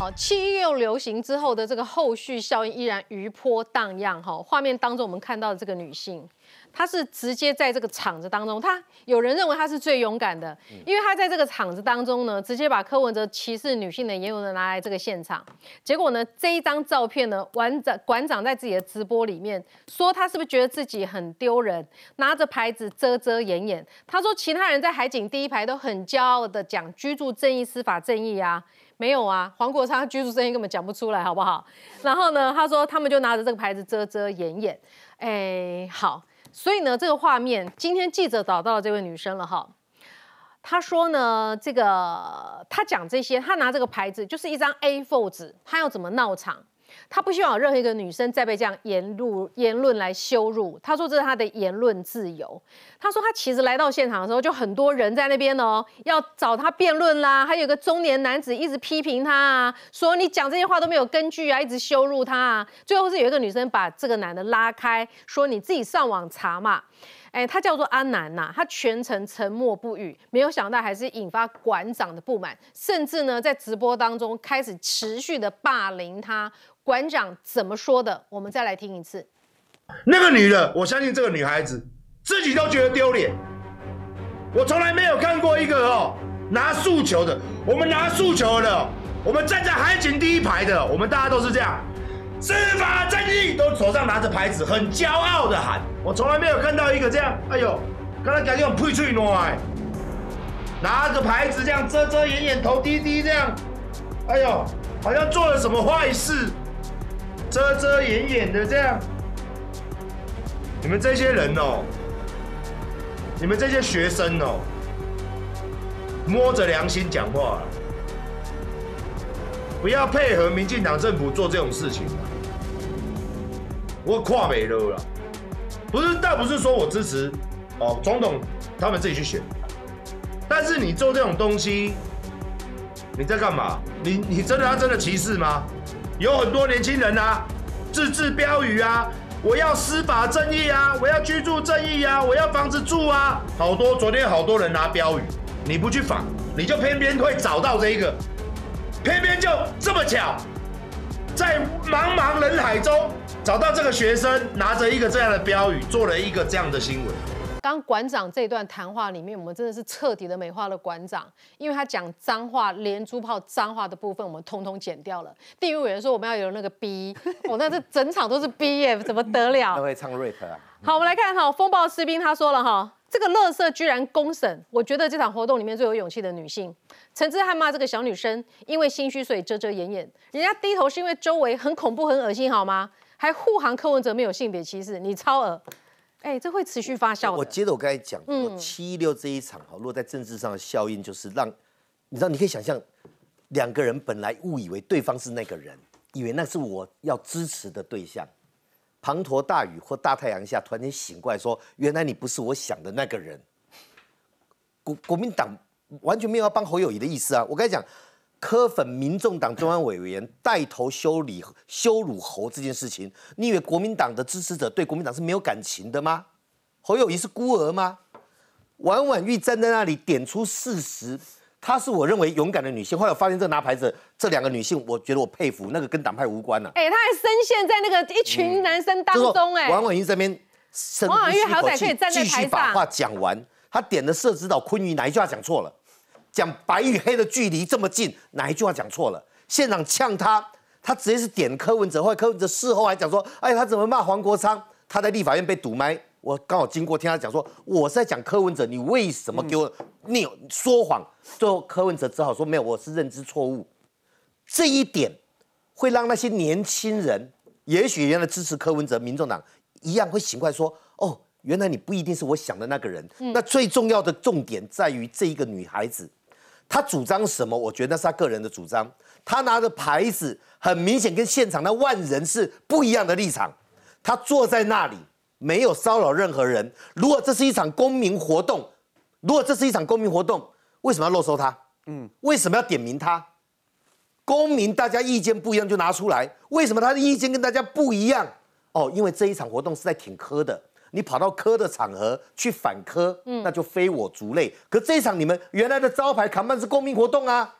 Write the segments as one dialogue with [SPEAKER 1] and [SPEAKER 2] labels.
[SPEAKER 1] 好，七月流行之后的这个后续效应依然余波荡漾。哈，画面当中我们看到的这个女性。她是直接在这个场子当中，她有人认为她是最勇敢的，因为她在这个场子当中呢，直接把柯文哲歧视女性的言论拿来这个现场。结果呢，这一张照片呢，馆长馆长在自己的直播里面说，他是不是觉得自己很丢人，拿着牌子遮遮掩掩？他说，其他人在海景第一排都很骄傲的讲居住正义、司法正义啊，没有啊，黄国昌居住声音根本讲不出来，好不好？然后呢，他说他们就拿着这个牌子遮遮掩掩。哎，好。所以呢，这个画面，今天记者找到了这位女生了哈。他说呢，这个他讲这些，他拿这个牌子就是一张 A4 纸，他要怎么闹场？他不希望有任何一个女生再被这样言论言论来羞辱。他说这是他的言论自由。他说他其实来到现场的时候，就很多人在那边哦，要找他辩论啦。还有个中年男子一直批评他啊，说你讲这些话都没有根据啊，一直羞辱他啊。最后是有一个女生把这个男的拉开，说你自己上网查嘛。哎，他叫做阿南呐，他全程沉默不语，没有想到还是引发馆长的不满，甚至呢在直播当中开始持续的霸凌他。馆长怎么说的？我们再来听一次。
[SPEAKER 2] 那个女的，我相信这个女孩子自己都觉得丢脸。我从来没有看过一个哦拿诉求的，我们拿诉求的，我们站在海景第一排的，我们大家都是这样，司法正义，都手上拿着牌子，很骄傲的喊。我从来没有看到一个这样，哎呦，刚才感觉很佩翠暖，拿着牌子这样遮遮掩掩，头低低这样，哎呦，好像做了什么坏事。遮遮掩掩的这样，你们这些人哦，你们这些学生哦，摸着良心讲话，不要配合民进党政府做这种事情。我跨美了了，不是，倒不是说我支持哦，总统他们自己去选，但是你做这种东西，你在干嘛？你你真的他真的歧视吗？有很多年轻人啊，自制标语啊，我要司法正义啊，我要居住正义啊，我要房子住啊，好多昨天好多人拿标语，你不去仿，你就偏偏会找到这一个，偏偏就这么巧，在茫茫人海中找到这个学生拿着一个这样的标语，做了一个这样的新闻。
[SPEAKER 1] 刚馆长这段谈话里面，我们真的是彻底的美化了馆长，因为他讲脏话，连珠炮脏话的部分我们通通剪掉了。地狱委员说我们要有那个 B，哦，那这整场都是 B 耶，怎么得了？
[SPEAKER 3] 都会唱 rap 啊。
[SPEAKER 1] 好，我们来看哈，风暴士兵他说了哈，这个乐色居然公审，我觉得这场活动里面最有勇气的女性，陈志汉骂这个小女生，因为心虚所以遮遮掩掩，人家低头是因为周围很恐怖很恶心好吗？还护航柯文哲没有性别歧视，你超恶。哎，这会持续发酵。
[SPEAKER 3] 我接着我刚才讲，七一六这一场哈，落在政治上的效应就是让，你知道，你可以想象，两个人本来误以为对方是那个人，以为那是我要支持的对象，滂沱大雨或大太阳下，突然间醒过来，说，原来你不是我想的那个人。国国民党完全没有要帮侯友谊的意思啊！我跟你讲。科粉民众党中央委员带头修理羞辱侯这件事情，你以为国民党的支持者对国民党是没有感情的吗？侯友谊是孤儿吗？王婉玉站在那里点出事实，她是我认为勇敢的女性。后来我发现这拿牌子这两个女性，我觉得我佩服，那个跟党派无关了。
[SPEAKER 1] 哎，她还深陷在那个一群男生当中，哎，
[SPEAKER 3] 王婉玉这边
[SPEAKER 1] 王婉玉好歹可以站在台上，继
[SPEAKER 3] 续把话讲完。她点的社指导昆宇哪一句话讲错了？讲白与黑的距离这么近，哪一句话讲错了？现场呛他，他直接是点柯文哲，后来柯文哲事后还讲说：“哎，他怎么骂黄国昌？他在立法院被堵麦，我刚好经过听他讲说，我是在讲柯文哲，你为什么给我你说谎？”最后柯文哲只好说：“没有，我是认知错误。”这一点会让那些年轻人，也许原来支持柯文哲、民众党一样会醒过来说：“哦，原来你不一定是我想的那个人。”那最重要的重点在于这一个女孩子。他主张什么？我觉得那是他个人的主张。他拿着牌子，很明显跟现场那万人是不一样的立场。他坐在那里，没有骚扰任何人。如果这是一场公民活动，如果这是一场公民活动，为什么要漏收他？嗯，为什么要点名他？公民大家意见不一样就拿出来，为什么他的意见跟大家不一样？哦，因为这一场活动是在挺科的。你跑到科的场合去反科，那就非我族类。可这一场你们原来的招牌扛办是公民活动啊，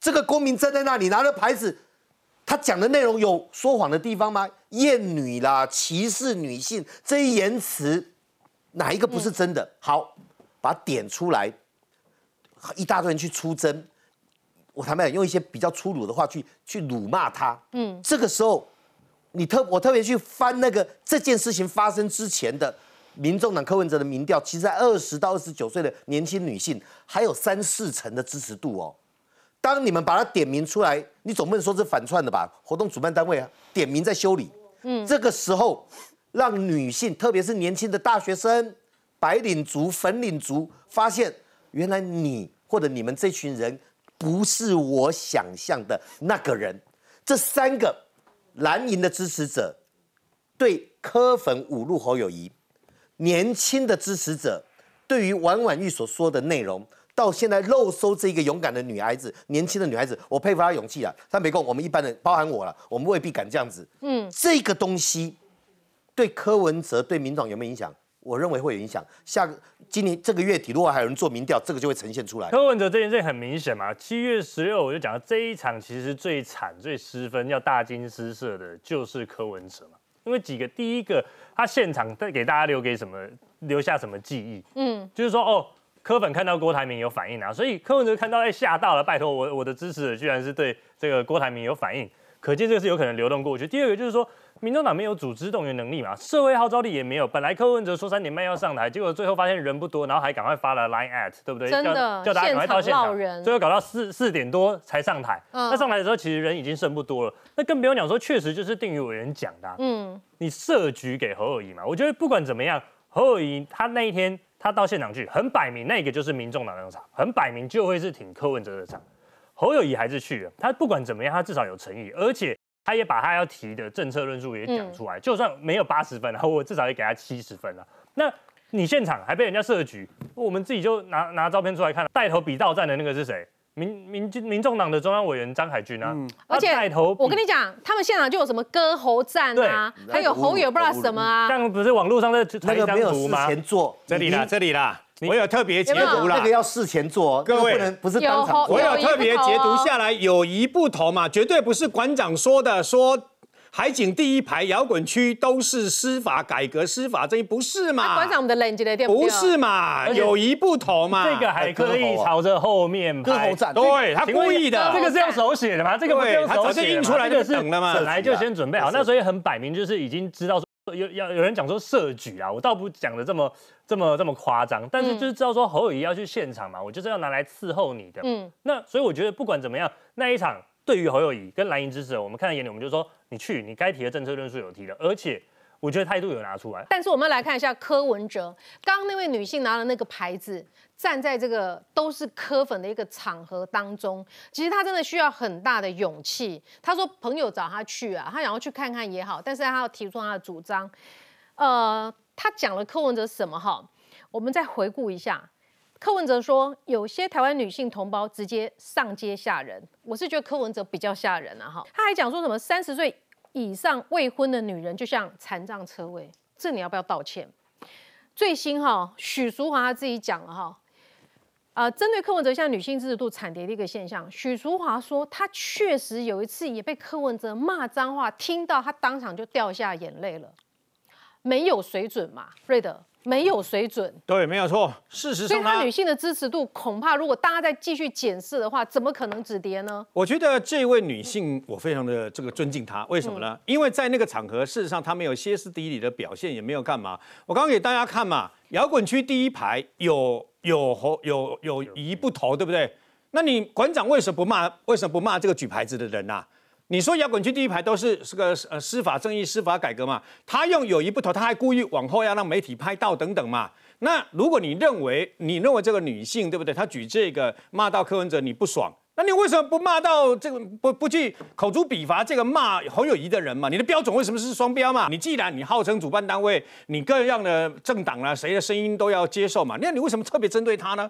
[SPEAKER 3] 这个公民站在那里拿着牌子，他讲的内容有说谎的地方吗？厌女啦，歧视女性这一言辞，哪一个不是真的？好，把它点出来，一大堆人去出征。我坦白讲，用一些比较粗鲁的话去去辱骂他。嗯，这个时候，你特我特别去翻那个这件事情发生之前的民众党柯文哲的民调，其实在二十到二十九岁的年轻女性还有三四成的支持度哦。当你们把它点名出来，你总不能说是反串的吧？活动主办单位啊，点名在修理。嗯，这个时候让女性，特别是年轻的大学生、白领族、粉领族，发现原来你或者你们这群人。不是我想象的那个人。这三个蓝营的支持者对柯粉侮辱侯友谊，年轻的支持者对于王婉玉所说的内容，到现在漏搜这个勇敢的女孩子，年轻的女孩子，我佩服她勇气啊！但没空，我们一般人，包含我了，我们未必敢这样子。嗯，这个东西对柯文哲、对民众有没有影响？我认为会有影响。下个今年这个月底，如果还有人做民调，这个就会呈现出来。
[SPEAKER 4] 柯文哲这件事很明显嘛，七月十六我就讲了，这一场其实最惨、最失分、要大惊失色的就是柯文哲嘛。因为几个，第一个他现场带给大家留给什么，留下什么记忆？嗯，就是说哦，柯粉看到郭台铭有反应啊，所以柯文哲看到哎吓到了，拜托我我的支持者居然是对这个郭台铭有反应，可见这个是有可能流动过去。第二个就是说。民众党没有组织动员能力嘛，社会号召力也没有。本来柯文哲说三点半要上台，结果最后发现人不多，然后还赶快发了 line at，对不对？
[SPEAKER 1] 真的，
[SPEAKER 4] 叫大家赶快到现场。最后搞到四四点多才上台。那上台的时候，其实人已经剩不多了。那更不用讲说，确实就是定于委员讲的。嗯，你设局给侯友谊嘛？我觉得不管怎么样，侯友谊他那一天他到现场去，很摆明那个就是民众党那场，很摆明就会是挺柯文哲的场。侯友谊还是去了，他不管怎么样，他至少有诚意，而且。他也把他要提的政策论述也讲出来，就算没有八十分，然后我至少也给他七十分了。那你现场还被人家设局，我们自己就拿拿照片出来看，带头比到战的那个是谁？民民民众党的中央委员张海军啊。
[SPEAKER 1] 而且带头，我跟你讲，他们现场就有什么割喉战啊，还有侯友不知道什么啊。
[SPEAKER 4] 像不是网络上在
[SPEAKER 3] 那个没有事前做，
[SPEAKER 5] 这里啦，这里啦。我有特别截图了，
[SPEAKER 3] 这个要事前做，各位不能不是当场。
[SPEAKER 5] 我有特别截图下来，有一不同嘛，绝对不是馆长说的，说海景第一排摇滚区都是司法改革、司法正义，不是嘛？
[SPEAKER 1] 馆长，我们的冷静的店
[SPEAKER 5] 不是嘛？有一不同嘛？
[SPEAKER 4] 这个还可以朝着后面拍，
[SPEAKER 5] 对他故意的。
[SPEAKER 4] 这个是用手写的吗？这个不是用手写，
[SPEAKER 5] 印出来就等了嘛？
[SPEAKER 4] 本来就先准备好，那所以很摆明就是已经知道。有有有人讲说设局啊，我倒不讲的这么这么这么夸张，但是就是知道说侯友谊要去现场嘛，我就是要拿来伺候你的。嗯，那所以我觉得不管怎么样，那一场对于侯友谊跟蓝营支持者，我们看在眼里，我们就说你去，你该提的政策论述有提了，而且。我觉得态度有拿出来，
[SPEAKER 1] 但是我们来看一下柯文哲，刚刚那位女性拿了那个牌子，站在这个都是柯粉的一个场合当中，其实她真的需要很大的勇气。她说朋友找她去啊，她想要去看看也好，但是她要提出她的主张。呃，她讲了柯文哲什么哈？我们再回顾一下，柯文哲说有些台湾女性同胞直接上街吓人，我是觉得柯文哲比较吓人啊哈。他还讲说什么三十岁。以上未婚的女人就像残障车位，这你要不要道歉？最新哈，许淑华她自己讲了哈，啊，针对柯文哲向女性支持度惨跌的一个现象，许淑华说，她确实有一次也被柯文哲骂脏话，听到她当场就掉下眼泪了，没有水准嘛，瑞德。没有水准，
[SPEAKER 5] 对，没有错。事实上，
[SPEAKER 1] 对他女性的支持度，恐怕如果大家再继续检视的话，怎么可能止跌呢？
[SPEAKER 5] 我觉得这位女性，我非常的这个尊敬她，为什么呢？因为在那个场合，事实上她没有歇斯底里的表现，也没有干嘛。我刚刚给大家看嘛，摇滚区第一排有有有有一不投，对不对？那你馆长为什么不骂？为什么不骂这个举牌子的人呐？你说摇滚区第一排都是是个呃司法正义、司法改革嘛？他用友谊不投，他还故意往后要让媒体拍到等等嘛？那如果你认为你认为这个女性对不对？她举这个骂到柯文哲你不爽，那你为什么不骂到这个不不去口诛笔伐这个骂侯友谊的人嘛？你的标准为什么是双标嘛？你既然你号称主办单位，你各样的政党啊，谁的声音都要接受嘛？那你为什么特别针对他呢？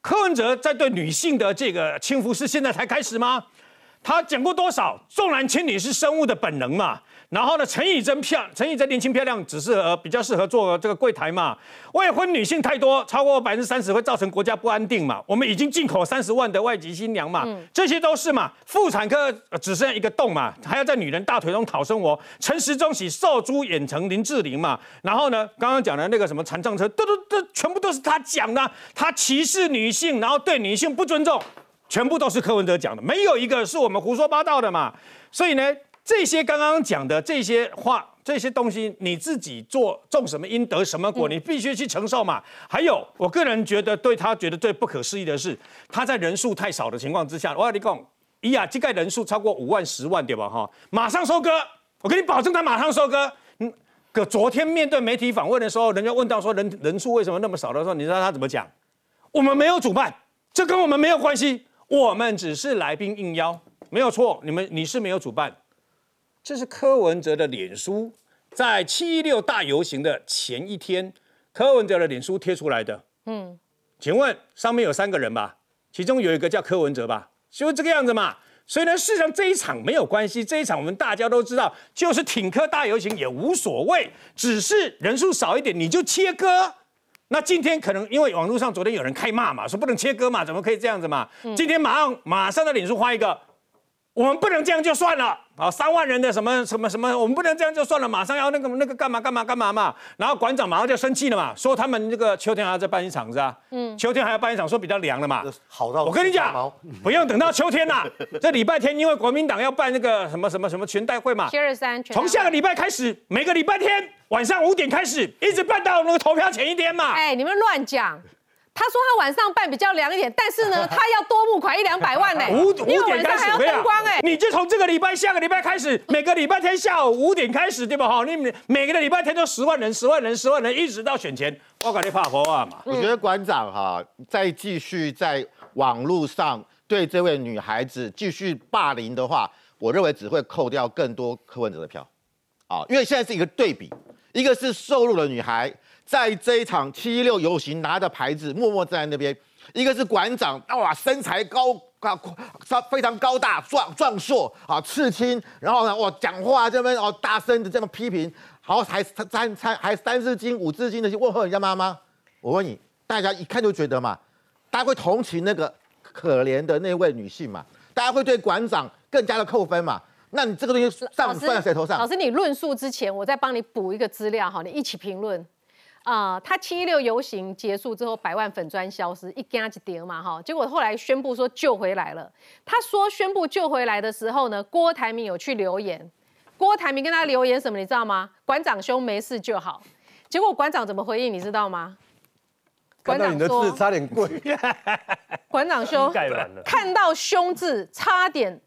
[SPEAKER 5] 柯文哲在对女性的这个轻浮是现在才开始吗？他讲过多少？重男轻女是生物的本能嘛？然后呢，陈以贞漂，陈以贞年轻漂亮，只适合比较适合做这个柜台嘛。未婚女性太多，超过百分之三十会造成国家不安定嘛。我们已经进口三十万的外籍新娘嘛，这些都是嘛。妇产科只剩下一个洞嘛，还要在女人大腿中讨生活。陈时中喜受猪演成林志玲嘛。然后呢，刚刚讲的那个什么残障车，都都都全部都是他讲的，他歧视女性，然后对女性不尊重，全部都是柯文哲讲的，没有一个是我们胡说八道的嘛。所以呢。这些刚刚讲的这些话，这些东西你自己做种什么因得什么果，你必须去承受嘛。还有，我个人觉得对他觉得最不可思议的是，他在人数太少的情况之下，我跟你讲，伊呀，这个人数超过五万、十万对吧？哈，马上收割，我给你保证，他马上收割。嗯，可昨天面对媒体访问的时候，人家问到说人人数为什么那么少的时候，你知道他怎么讲？我们没有主办，这跟我们没有关系，我们只是来宾应邀，没有错。你们你是没有主办。这是柯文哲的脸书，在七一六大游行的前一天，柯文哲的脸书贴出来的。嗯，请问上面有三个人吧？其中有一个叫柯文哲吧？就这个样子嘛。所以呢，事实上这一场没有关系，这一场我们大家都知道，就是挺柯大游行也无所谓，只是人数少一点你就切割。那今天可能因为网络上昨天有人开骂嘛，说不能切割嘛，怎么可以这样子嘛？今天马上马上的脸书发一个。我们不能这样就算了啊！三万人的什么什么什么，我们不能这样就算了，马上要那个那个干嘛干嘛干嘛嘛！然后馆长马上就生气了嘛，说他们这个秋天还要再办一场是吧？嗯，秋天还要办一场，说比较凉了嘛。
[SPEAKER 3] 好到
[SPEAKER 5] 我跟你讲，不用等到秋天呐，这礼拜天因为国民党要办那个什么什么什么全代会嘛，
[SPEAKER 1] 七二三，
[SPEAKER 5] 从下个礼拜开始，每个礼拜天晚上五点开始，一直办到那个投票前一天嘛。
[SPEAKER 1] 哎，你们乱讲。他说他晚上办比较凉一点，但是呢，他要多募款一两百万呢。
[SPEAKER 5] 五五点开始，
[SPEAKER 1] 还要灯光哎。
[SPEAKER 5] 你就从这个礼拜、下个礼拜开始，每个礼拜天下午五点开始，对吧？哈，你每个礼拜天都十万人、十万人、十万人，一直到选前，我感觉怕破啊嘛。
[SPEAKER 6] 我觉得馆长哈，再继续在网络上对这位女孩子继续霸凌的话，我认为只会扣掉更多柯文哲的票啊，因为现在是一个对比，一个是瘦弱的女孩。在这一场七一六游行，拿着牌子默默站在那边。一个是馆长，哇，身材高高，非常高大壮壮硕啊，刺青，然后呢，哇，讲话这边哦，大声的这么批评，好，还三三还三字经五字经的去问候人家妈妈。我问你，大家一看就觉得嘛，大家会同情那个可怜的那位女性嘛？大家会对馆长更加的扣分嘛？那你这个东西算算在谁头上？
[SPEAKER 1] 老师，你论述之前，我再帮你补一个资料哈，你一起评论。啊，他七一六游行结束之后，百万粉砖消失，一干一跌嘛哈。结果后来宣布说救回来了。他说宣布救回来的时候呢，郭台铭有去留言。郭台铭跟他留言什么，你知道吗？馆长兄没事就好。结果馆长怎么回应，你知道吗？
[SPEAKER 2] 馆长你的字差点跪。
[SPEAKER 1] 馆长兄 看到兄字差点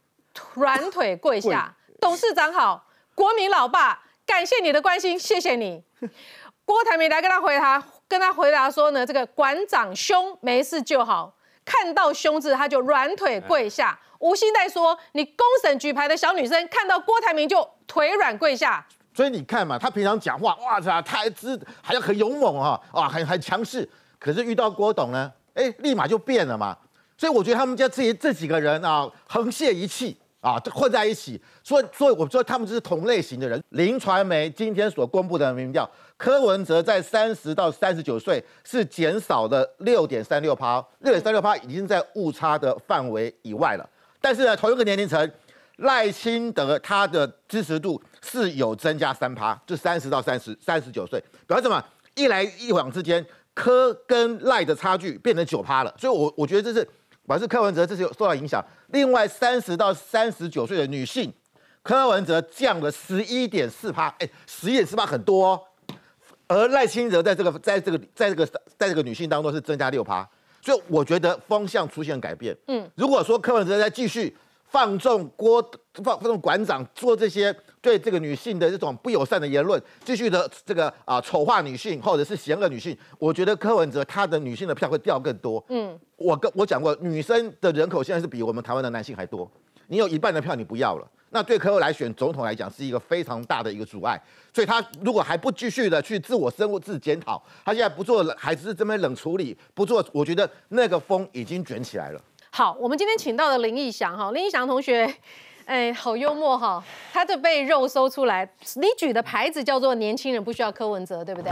[SPEAKER 1] 软腿跪下。董事长好，国民老爸，感谢你的关心，谢谢你。郭台铭来跟他回答，跟他回答说呢，这个馆长凶没事就好，看到凶字他就软腿跪下。吴欣代说，你公审举牌的小女生看到郭台铭就腿软跪下。
[SPEAKER 6] 所以你看嘛，他平常讲话哇塞，太直，还要很勇猛啊，啊，很很强势。可是遇到郭董呢，哎，立马就变了嘛。所以我觉得他们家这这几个人啊，横泄一气啊，混在一起。所以，所以我说他们就是同类型的人。林传媒今天所公布的民调。柯文哲在三十到三十九岁是减少了六点三六趴，六点三六趴已经在误差的范围以外了。但是呢，同一个年龄层，赖清德他的支持度是有增加三趴，就三十到三十三十九岁，表示什么？一来一往之间，柯跟赖的差距变成九趴了。所以，我我觉得这是，表示柯文哲这是有受到影响。另外，三十到三十九岁的女性，柯文哲降了十一点四趴，哎，十一点四趴很多哦。而赖清德在这个在这个在这个在这个女性当中是增加六趴，所以我觉得风向出现改变。嗯，如果说柯文哲再继续放纵郭放放纵馆长做这些对这个女性的这种不友善的言论，继续的这个啊丑化女性或者是嫌恶女性，我觉得柯文哲他的女性的票会掉更多。嗯，我跟我讲过，女生的人口现在是比我们台湾的男性还多，你有一半的票你不要了。那对柯文来选总统来讲是一个非常大的一个阻碍，所以他如果还不继续的去自我生活、自检讨，他现在不做还是这么冷处理，不做，我觉得那个风已经卷起来了。
[SPEAKER 1] 好，我们今天请到的林义祥哈，林义祥同学，哎，好幽默哈！他就被肉搜出来，你举的牌子叫做“年轻人不需要柯文哲”，对不对？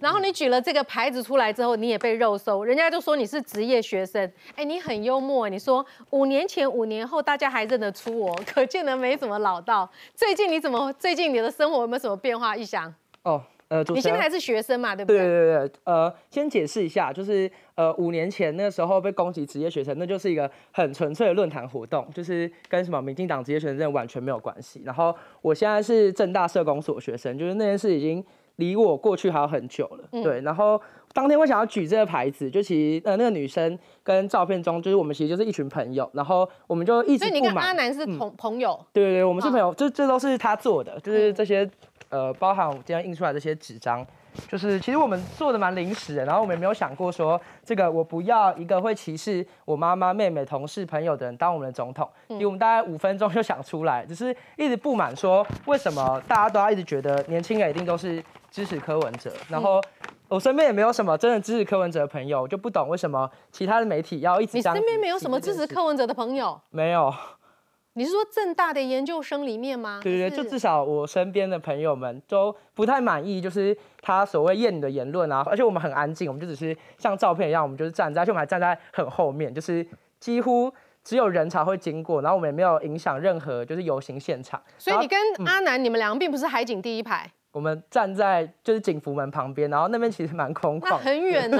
[SPEAKER 1] 然后你举了这个牌子出来之后，你也被肉搜，人家就说你是职业学生。哎，你很幽默，你说五年前、五年后大家还认得出我，可见得没怎么老到。最近你怎么？最近你的生活有没有什么变化？一想
[SPEAKER 7] 哦，呃，
[SPEAKER 1] 你现在还是学生嘛，对不对？
[SPEAKER 7] 对对对，呃，先解释一下，就是呃，五年前那时候被攻击职业学生，那就是一个很纯粹的论坛活动，就是跟什么民进党职业学生完全没有关系。然后我现在是正大社工所学生，就是那件事已经。离我过去还有很久了，对。然后当天我想要举这个牌子，就其实呃那个女生跟照片中就是我们其实就是一群朋友，然后我们就一直。
[SPEAKER 1] 所以你跟阿南是朋朋友？
[SPEAKER 7] 对对对，我们是朋友，这这都是他做的，就是这些呃包含我今天印出来这些纸张。就是其实我们做的蛮临时的，然后我们也没有想过说这个我不要一个会歧视我妈妈、妹妹、同事、朋友的人当我们的总统，因为我们大概五分钟就想出来，只是一直不满说为什么大家都要一直觉得年轻人一定都是支持柯文哲，然后我身边也没有什么真的支持柯文哲的朋友，我就不懂为什么其他的媒体要一直。
[SPEAKER 1] 你身边没有什么支持柯文哲的朋友？
[SPEAKER 7] 没有。
[SPEAKER 1] 你是说正大的研究生里面吗？
[SPEAKER 7] 对对对，就至少我身边的朋友们都不太满意，就是他所谓厌女的言论啊。而且我们很安静，我们就只是像照片一样，我们就是站在，而且我们还站在很后面，就是几乎只有人才会经过，然后我们也没有影响任何就是游行现场。
[SPEAKER 1] 所以你跟阿南，你们两个并不是海景第一排，
[SPEAKER 7] 我们站在就是警服门旁边，然后那边其实蛮空旷，
[SPEAKER 1] 很远呢。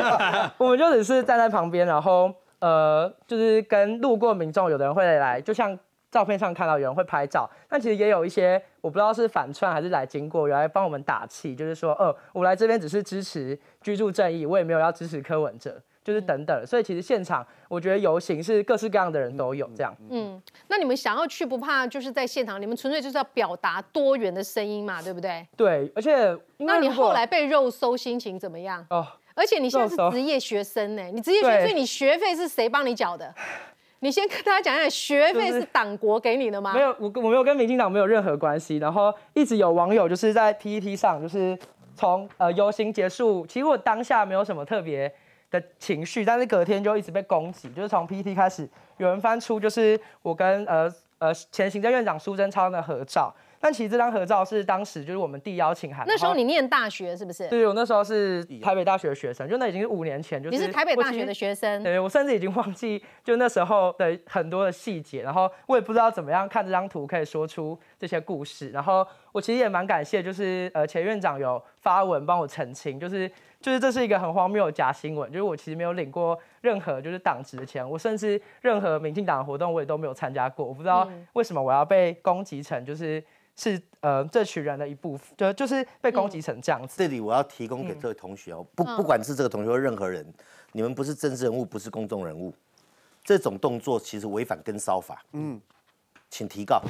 [SPEAKER 7] 我们就只是站在旁边，然后。呃，就是跟路过民众，有的人会来，就像照片上看到有人会拍照，但其实也有一些我不知道是反串还是来经过，有来帮我们打气，就是说，呃，我来这边只是支持居住正义，我也没有要支持柯文哲，就是等等。所以其实现场我觉得游行是各式各样的人都有这样。
[SPEAKER 1] 嗯，那你们想要去不怕，就是在现场，你们纯粹就是要表达多元的声音嘛，对不对？
[SPEAKER 7] 对，而且
[SPEAKER 1] 那你后来被肉搜，心情怎么样？哦。而且你现在是职业学生呢，你职业学，所以你学费是谁帮你缴的？你先跟大家讲一下，学费是党国给你的吗？
[SPEAKER 7] 没有，我我没有跟民进党没有任何关系。然后一直有网友就是在 PPT 上，就是从呃游行结束，其实我当下没有什么特别的情绪，但是隔天就一直被攻击，就是从 PPT 开始有人翻出就是我跟呃呃前行政院长苏贞昌的合照。但其实这张合照是当时就是我们递邀请函。
[SPEAKER 1] 那时候你念大学是不是？
[SPEAKER 7] 对，我那时候是台北大学的学生，就那已经是五年前。就
[SPEAKER 1] 是你是台北大学的学生？
[SPEAKER 7] 对，我甚至已经忘记就那时候的很多的细节，然后我也不知道怎么样看这张图可以说出这些故事。然后我其实也蛮感谢，就是呃前院长有发文帮我澄清，就是。就是这是一个很荒谬的假新闻，就是我其实没有领过任何就是党职的钱，我甚至任何民进党的活动我也都没有参加过，我不知道为什么我要被攻击成就是是呃这群人的一部分，就就是被攻击成这样子。
[SPEAKER 3] 这里我要提供给这位同学哦，不不管是这个同学或任何人，你们不是政治人物，不是公众人物，这种动作其实违反跟骚法，嗯，请提告。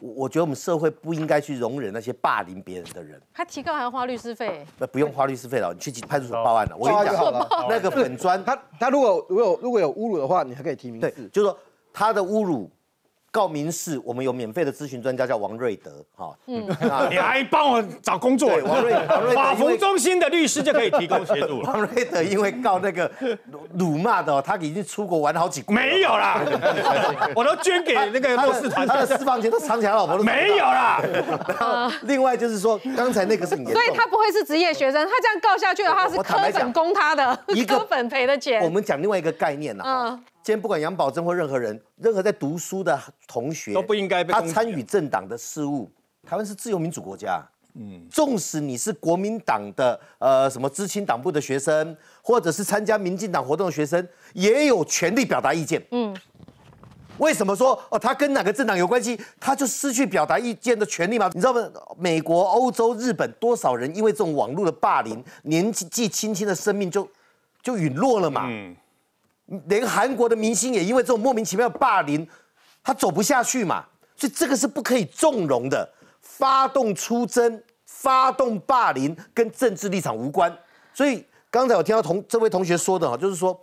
[SPEAKER 3] 我我觉得我们社会不应该去容忍那些霸凌别人的人。
[SPEAKER 1] 他提告还要花律师费？
[SPEAKER 3] 那不用花律师费了，你去派出所报案了。我跟你讲，那个粉砖，
[SPEAKER 8] 他他如果如果如果有侮辱的话，你还可以提名。
[SPEAKER 3] 对，就是说他的侮辱。告民事，我们有免费的咨询专家叫王瑞德，哈，
[SPEAKER 5] 嗯，你来帮我找工作，
[SPEAKER 3] 王瑞德，
[SPEAKER 5] 法服中心的律师就可以提供协助。
[SPEAKER 3] 王瑞德因为告那个辱骂的，他已经出国玩好几国，
[SPEAKER 5] 没有啦，我都捐给那个弱势团，
[SPEAKER 3] 他的私房钱都藏起来老婆都
[SPEAKER 5] 没有啦。
[SPEAKER 3] 另外就是说，刚才那个是你，
[SPEAKER 1] 所以他不会是职业学生，他这样告下去的话是科粉攻他的，一个粉赔的钱。
[SPEAKER 3] 我们讲另外一个概念呢。今天不管杨宝珍或任何人，任何在读书的同学
[SPEAKER 5] 都不应该被
[SPEAKER 3] 他参与政党的事务。台湾是自由民主国家，嗯，纵使你是国民党的呃什么知青党部的学生，或者是参加民进党活动的学生，也有权利表达意见。嗯，为什么说哦他跟哪个政党有关系，他就失去表达意见的权利吗？你知道吗？美国、欧洲、日本多少人因为这种网络的霸凌，年纪轻轻的生命就就陨落了嘛？嗯。连韩国的明星也因为这种莫名其妙的霸凌，他走不下去嘛，所以这个是不可以纵容的。发动出征、发动霸凌跟政治立场无关。所以刚才我听到同这位同学说的哈，就是说，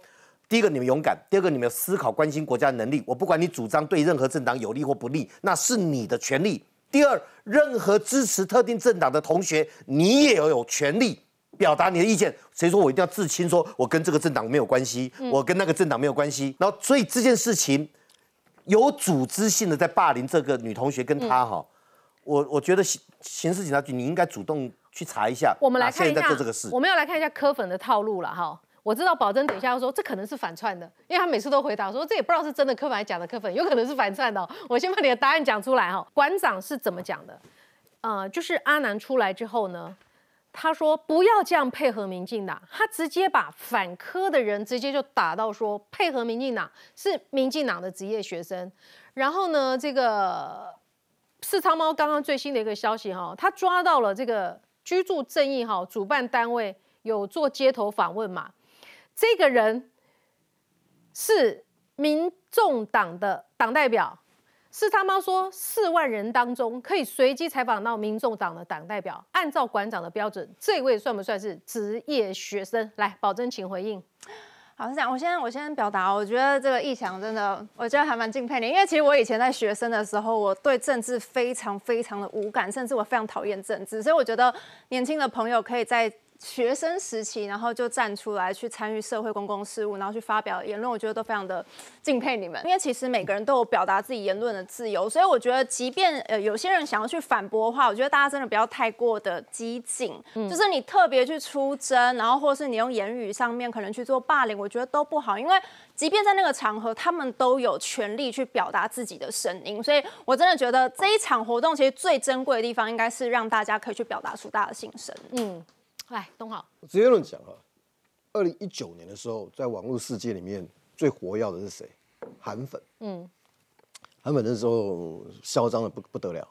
[SPEAKER 3] 第一个你们勇敢，第二个你们有思考、关心国家的能力。我不管你主张对任何政党有利或不利，那是你的权利。第二，任何支持特定政党的同学，你也要有权利。表达你的意见，谁说我一定要自清？说我跟这个政党没有关系，我跟那个政党没有关系。然后，所以这件事情有组织性的在霸凌这个女同学跟她哈，我我觉得刑刑事警察局你应该主动去查一下，
[SPEAKER 1] 我们来看一下
[SPEAKER 3] 做这个事，
[SPEAKER 1] 我们要来看一下柯粉的套路了哈。我知道宝珍等一下要说这可能是反串的，因为他每次都回答说这也不知道是真的柯粉还是假的柯粉，有可能是反串的哦、我先把你的答案讲出来哈。馆长是怎么讲的？呃，就是阿南出来之后呢，他说不要这样配合民进党，他直接把反科的人直接就打到说配合民进党是民进党的职业学生，然后呢，这个四仓猫刚刚最新的一个消息哈，他抓到了这个居住正义哈主办单位有做街头访问嘛，这个人是民众党的党代表。四仓猫说，四万人当中可以随机采访到民众党的党代表，按照馆长的标准，这位算不算是职业学生？来，保证请回应。
[SPEAKER 9] 好，是这样。我先我先表达，我觉得这个意向真的，我觉得还蛮敬佩你，因为其实我以前在学生的时候，我对政治非常非常的无感，甚至我非常讨厌政治，所以我觉得年轻的朋友可以在学生时期，然后就站出来去参与社会公共事务，然后去发表言论，我觉得都非常的敬佩你们。因为其实每个人都有表达自己言论的自由，所以我觉得，即便呃有些人想要去反驳的话，我觉得大家真的不要太过的激进，就是你特别去出征，然后或是你用言语上面可能去做霸凌，我觉得都不好，因为即便在那个场合，他们都有权利去表达自己的声音。所以我真的觉得这一场活动其实最珍贵的地方，应该是让大家可以去表达出大家的心声。
[SPEAKER 1] 嗯，来，东好，
[SPEAKER 8] 直接论讲哈，二零一九年的时候，在网络世界里面最活跃的是谁？韩粉。
[SPEAKER 1] 嗯，
[SPEAKER 8] 韩粉那时候嚣张的不不得了，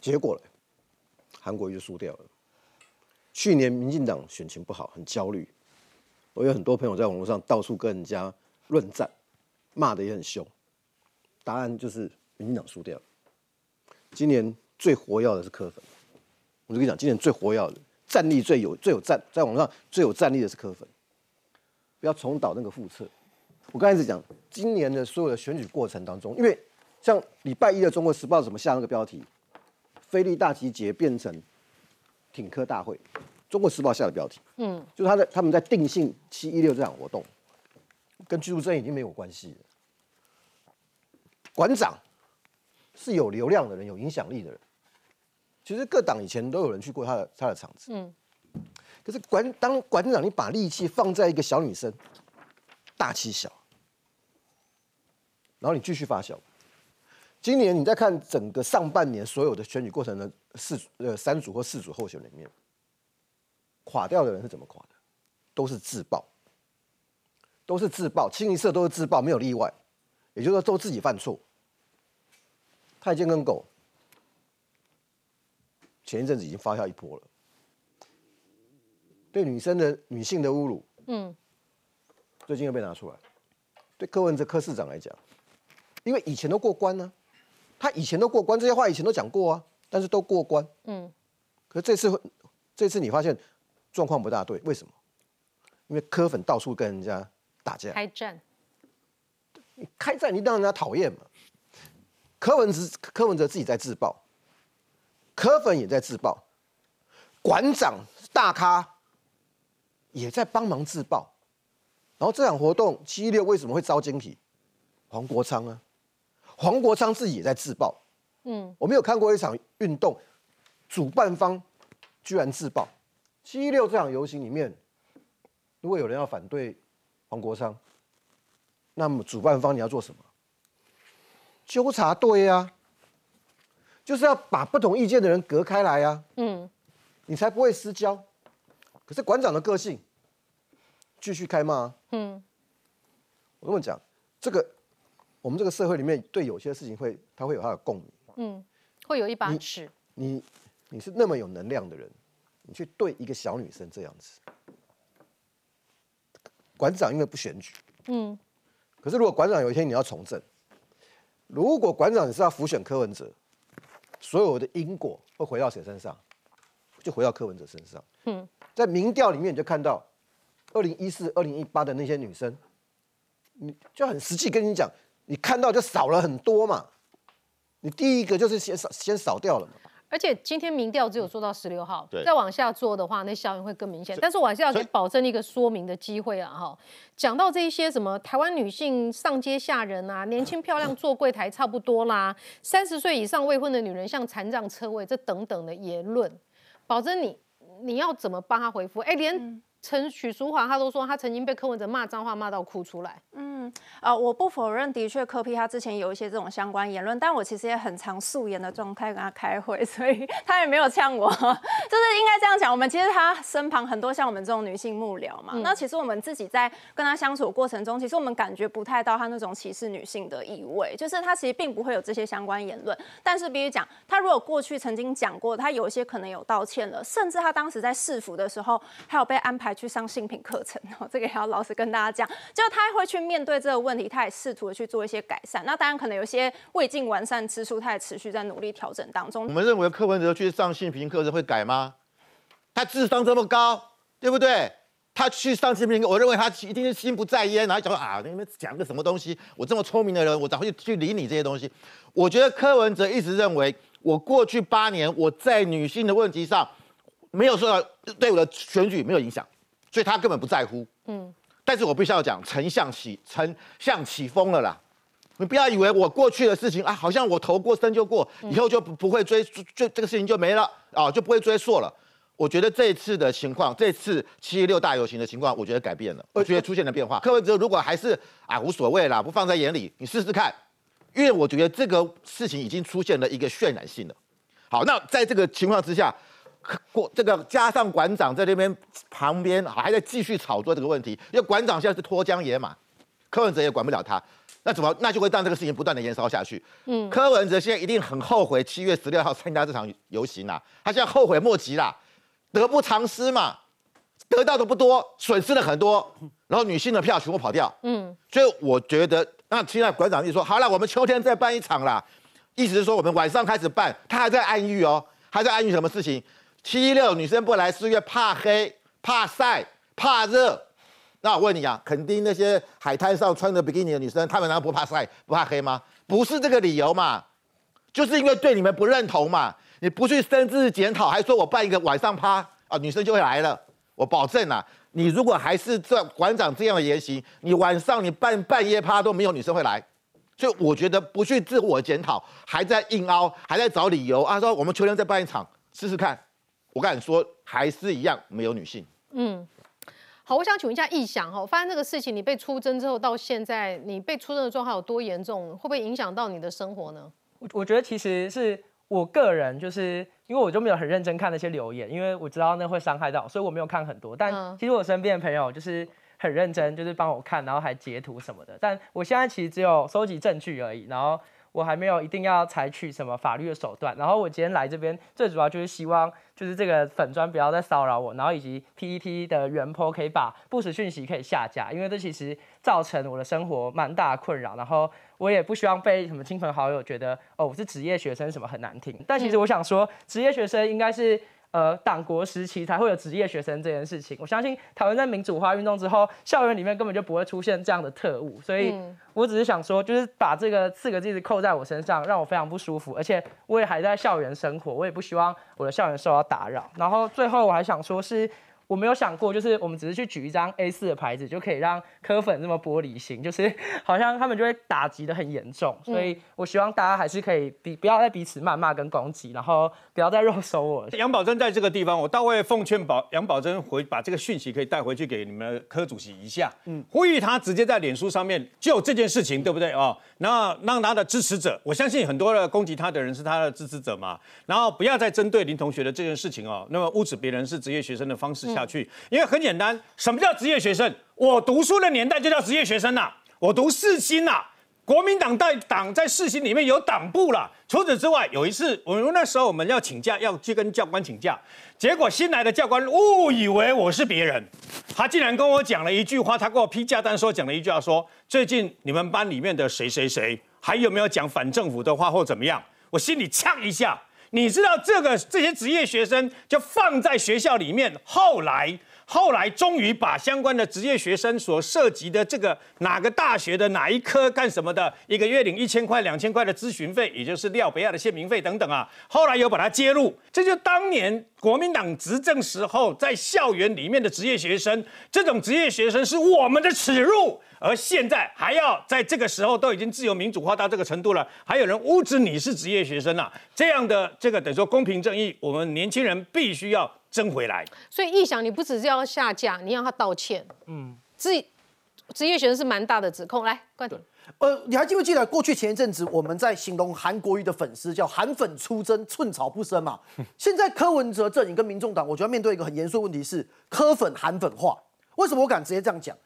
[SPEAKER 8] 结果呢，韩国就输掉了。去年民进党选情不好，很焦虑，我有很多朋友在网络上到处跟人家论战，骂的也很凶。答案就是民进党输掉了。今年最活跃的是柯粉，我就跟你讲，今年最活跃的、战力最有、最有战，在网上最有战力的是柯粉。不要重蹈那个覆辙。我刚开始讲，今年的所有的选举过程当中，因为像礼拜一的《中国时报》怎么下那个标题，“菲利大集结变成挺科大会”，《中国时报》下的标题，
[SPEAKER 1] 嗯，
[SPEAKER 8] 就是他在他们在定性七一六这场活动，跟居住证已经没有关系了。馆长是有流量的人，有影响力的人。其实各党以前都有人去过他的他的场子，
[SPEAKER 1] 嗯，
[SPEAKER 8] 可是馆当馆长，你把力气放在一个小女生，大欺小，然后你继续发酵。今年你再看整个上半年所有的选举过程的四呃三组或四组候选人里面，垮掉的人是怎么垮的？都是自爆，都是自爆，清一色都是自爆，没有例外。也就是说，都自己犯错。太监跟狗，前一阵子已经发酵一波了。对女生的女性的侮辱，
[SPEAKER 1] 嗯，
[SPEAKER 8] 最近又被拿出来。对柯文哲柯市长来讲，因为以前都过关呢、他以前都过关，这些话以前都讲过啊，但是都过关。
[SPEAKER 1] 嗯，
[SPEAKER 8] 可是这次会，这次你发现状况不大对，为什么？因为柯粉到处跟人家打架，
[SPEAKER 1] 开战，
[SPEAKER 8] 你开战你让人家讨厌嘛。柯文哲柯文哲自己在自爆，柯粉也在自爆，馆长大咖也在帮忙自爆。然后这场活动七一六为什么会遭晶体？黄国昌啊，黄国昌自己也在自爆。
[SPEAKER 1] 嗯，
[SPEAKER 8] 我没有看过一场运动，主办方居然自爆。七一六这场游行里面，如果有人要反对黄国昌，那么主办方你要做什么？纠察队啊，就是要把不同意见的人隔开来啊，
[SPEAKER 1] 嗯，
[SPEAKER 8] 你才不会私交。可是馆长的个性，继续开骂、啊。
[SPEAKER 1] 嗯，
[SPEAKER 8] 我跟你讲，这个我们这个社会里面对有些事情会，他会有他的共鸣。
[SPEAKER 1] 嗯，会有一把
[SPEAKER 8] 你
[SPEAKER 1] 尺，
[SPEAKER 8] 你你是那么有能量的人，你去对一个小女生这样子，馆长因为不选举，
[SPEAKER 1] 嗯，
[SPEAKER 8] 可是如果馆长有一天你要从政，如果馆长你是要辅选柯文哲，所有的因果会回到谁身上？就回到柯文哲身上。
[SPEAKER 1] 嗯，
[SPEAKER 8] 在民调里面你就看到，二零一四、二零一八的那些女生，你就很实际跟你讲，你看到就少了很多嘛。你第一个就是先扫先扫掉了嘛。
[SPEAKER 1] 而且今天民调只有做到十六号，再往下做的话，那效应会更明显。但是我还是要给保证一个说明的机会啊，哈。讲到这一些什么台湾女性上街吓人啊，年轻漂亮坐柜台差不多啦，三十岁以上未婚的女人像残障车位，这等等的言论，保证你你要怎么帮他回复？哎，连。陈许淑华，他都说他曾经被柯文哲骂脏话，骂到哭出来。
[SPEAKER 9] 嗯，呃，我不否认，的确柯批他之前有一些这种相关言论，但我其实也很常素颜的状态跟他开会，所以他也没有呛我。就是应该这样讲，我们其实他身旁很多像我们这种女性幕僚嘛，那其实我们自己在跟他相处过程中，其实我们感觉不太到他那种歧视女性的意味，就是他其实并不会有这些相关言论。但是必须讲，他如果过去曾经讲过，他有一些可能有道歉了，甚至他当时在市府的时候，还有被安排。去上性品课程，哦 这个也要老实跟大家讲，就是他会去面对这个问题，他也试图的去做一些改善。那当然可能有些未尽完善之处，他也持续在努力调整当中。
[SPEAKER 6] 我们认为柯文哲去上性平课程会改吗？他智商这么高，对不对？他去上性平课，我认为他一定是心不在焉，然后讲啊，你们讲个什么东西？我这么聪明的人，我怎么会去理你这些东西？我觉得柯文哲一直认为，我过去八年我在女性的问题上没有受到对我的选举没有影响。所以他根本不在乎，嗯，但是我必须要讲，丞相起丞相起风了啦，你不要以为我过去的事情啊，好像我投过身就过，以后就不不会追就这个事情就没了啊，就不会追溯了。我觉得这一次的情况，这次七六大游行的情况，我觉得改变了，我觉得出现了变化。柯文哲如果还是啊无所谓啦，不放在眼里，你试试看，因为我觉得这个事情已经出现了一个渲染性了。好，那在这个情况之下。过这个加上馆长在那边旁边还在继续炒作这个问题，因为馆长现在是脱缰野马，柯文哲也管不了他，那怎么那就会让这个事情不断的延烧下去。嗯，柯文哲现在一定很后悔七月十六号参加这场游行啦，他现在后悔莫及啦，得不偿失嘛，得到的不多，损失了很多，然后女性的票全部跑掉。嗯，所以我觉得那现在馆长就说好了，我们秋天再办一场啦，意思是说我们晚上开始办，他还在暗喻哦，还在暗喻什么事情？七六女生不来是因为怕黑、怕晒、怕热。那我问你啊，肯定那些海滩上穿着比基尼的女生，她们难道不怕晒、不怕黑吗？不是这个理由嘛，就是因为对你们不认同嘛。你不去深自检讨，还说我办一个晚上趴啊，女生就会来了。我保证啊，你如果还是这馆长这样的言行，你晚上你办半夜趴都没有女生会来。所以我觉得不去自我检讨，还在硬凹，还在找理由啊，说我们秋天再办一场试试看。我敢说，还是一样没有女性。嗯，
[SPEAKER 1] 好，我想请问一下易想哈，发生这个事情，你被出征之后到现在，你被出征的状况有多严重？会不会影响到你的生活呢？
[SPEAKER 7] 我我觉得其实是我个人，就是因为我就没有很认真看那些留言，因为我知道那会伤害到，所以我没有看很多。但其实我身边的朋友就是很认真，就是帮我看，然后还截图什么的。但我现在其实只有收集证据而已，然后。我还没有一定要采取什么法律的手段，然后我今天来这边最主要就是希望，就是这个粉砖不要再骚扰我，然后以及 PET 的原坡可以把不实讯息可以下架，因为这其实造成我的生活蛮大的困扰，然后我也不希望被什么亲朋好友觉得哦我是职业学生什么很难听，但其实我想说职业学生应该是。呃，党国时期才会有职业学生这件事情。我相信台湾在民主化运动之后，校园里面根本就不会出现这样的特务。所以，我只是想说，就是把这个四个字扣在我身上，让我非常不舒服。而且，我也还在校园生活，我也不希望我的校园受到打扰。然后，最后我还想说，是。我没有想过，就是我们只是去举一张 A4 的牌子，就可以让科粉这么玻璃心，就是 好像他们就会打击的很严重。所以我希望大家还是可以彼不要再彼此谩骂跟攻击，然后不要再肉收我。
[SPEAKER 5] 杨宝珍在这个地方，我倒会奉劝宝杨宝珍回把这个讯息可以带回去给你们科主席一下，嗯，呼吁他直接在脸书上面就这件事情，对不对哦？那让他的支持者，我相信很多的攻击他的人是他的支持者嘛，然后不要再针对林同学的这件事情哦，那么污指别人是职业学生的方式。下去，因为很简单，什么叫职业学生？我读书的年代就叫职业学生呐，我读四新呐，国民党在党在四新里面有党部了。除此之外，有一次我们那时候我们要请假，要去跟教官请假，结果新来的教官误以为我是别人，他竟然跟我讲了一句话，他给我批假单说讲了一句话，说最近你们班里面的谁谁谁还有没有讲反政府的话或怎么样？我心里呛一下。你知道这个这些职业学生就放在学校里面，后来后来终于把相关的职业学生所涉及的这个哪个大学的哪一科干什么的，一个月领一千块、两千块的咨询费，也就是廖北亚的县民费等等啊，后来又把它揭露，这就当年国民党执政时候在校园里面的职业学生，这种职业学生是我们的耻辱。而现在还要在这个时候都已经自由民主化到这个程度了，还有人污指你是职业学生啊？这样的这个等于说公平正义，我们年轻人必须要争回来。
[SPEAKER 1] 所以，意想你不只是要下架，你要他道歉。嗯，职职业学生是蛮大的指控。来，冠廷，
[SPEAKER 10] 呃，你还记不记得过去前一阵子我们在形容韩国瑜的粉丝叫韩粉出征，寸草不生嘛？现在柯文哲阵营跟民众党，我觉得面对一个很严肃的问题是柯粉韩粉化。为什么我敢直接这样讲？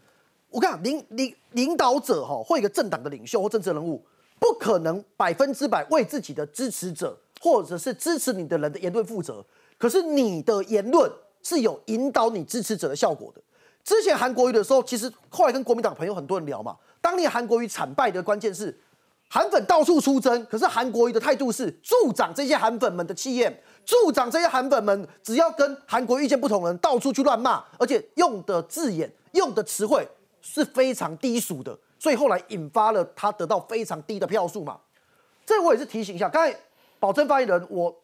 [SPEAKER 10] 我讲领领领导者哈，或一个政党的领袖或政治人物，不可能百分之百为自己的支持者或者是支持你的人的言论负责。可是你的言论是有引导你支持者的效果的。之前韩国瑜的时候，其实后来跟国民党朋友很多人聊嘛，当年韩国瑜惨败的关键是韩粉到处出征，可是韩国瑜的态度是助长这些韩粉们的气焰，助长这些韩粉们只要跟韩国意见不同人到处去乱骂，而且用的字眼、用的词汇。是非常低俗的，所以后来引发了他得到非常低的票数嘛。这我也是提醒一下，刚才保证发言人，我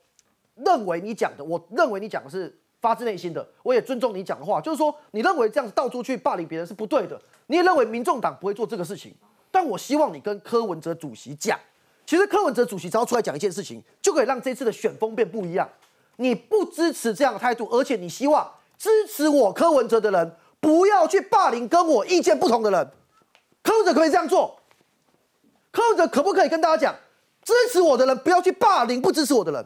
[SPEAKER 10] 认为你讲的，我认为你讲的是发自内心的，我也尊重你讲的话，就是说你认为这样子到处去霸凌别人是不对的，你也认为民众党不会做这个事情，但我希望你跟柯文哲主席讲，其实柯文哲主席只要出来讲一件事情，就可以让这次的选风变不一样。你不支持这样的态度，而且你希望支持我柯文哲的人。不要去霸凌跟我意见不同的人，柯文哲可以这样做。柯文哲可不可以跟大家讲，支持我的人不要去霸凌不支持我的人？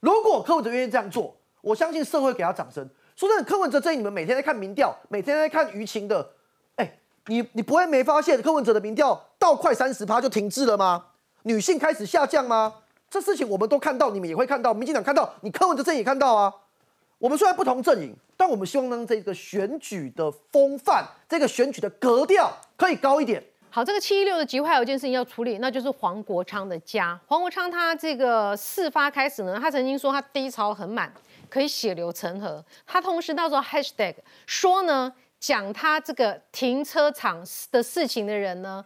[SPEAKER 10] 如果柯文哲愿意这样做，我相信社会给他掌声。说真的，柯文哲这你们每天在看民调，每天在看舆情的，哎，你你不会没发现柯文哲的民调到快三十趴就停滞了吗？女性开始下降吗？这事情我们都看到，你们也会看到，民进党看到，你柯文哲这也看到啊。我们虽然不同阵营，但我们希望让这个选举的风范，这个选举的格调可以高一点。
[SPEAKER 1] 好，这个七一六的集会有一件事情要处理，那就是黄国昌的家。黄国昌他这个事发开始呢，他曾经说他低潮很满，可以血流成河。他同时到时候 hashtag 说呢，讲他这个停车场的事情的人呢，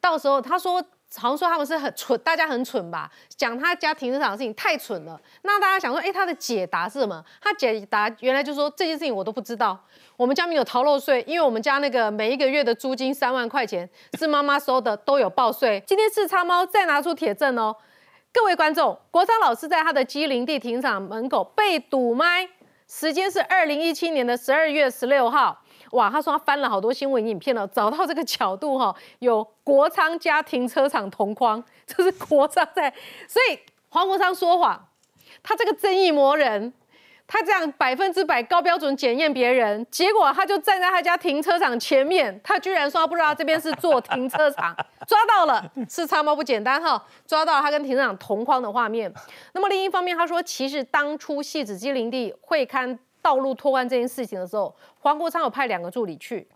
[SPEAKER 1] 到时候他说。好像说他们是很蠢，大家很蠢吧？讲他家停车场的事情太蠢了。那大家想说，哎，他的解答是什么？他解答原来就说这件事情我都不知道。我们家没有逃漏税，因为我们家那个每一个月的租金三万块钱是妈妈收的，都有报税。今天是叉猫再拿出铁证哦，各位观众，国昌老师在他的机林地停车场门口被堵麦，时间是二零一七年的十二月十六号。哇，他说他翻了好多新闻影片了，找到这个角度哈，有国昌家停车场同框，这是国昌在，所以黄国昌说谎，他这个正义魔人，他这样百分之百高标准检验别人，结果他就站在他家停车场前面，他居然说他不知道这边是做停车场，抓到了，是长毛不简单哈，抓到了他跟停车场同框的画面。那么另一方面，他说其实当初戏子机林地会刊。道路拓宽这件事情的时候，黄国昌有派两个助理去。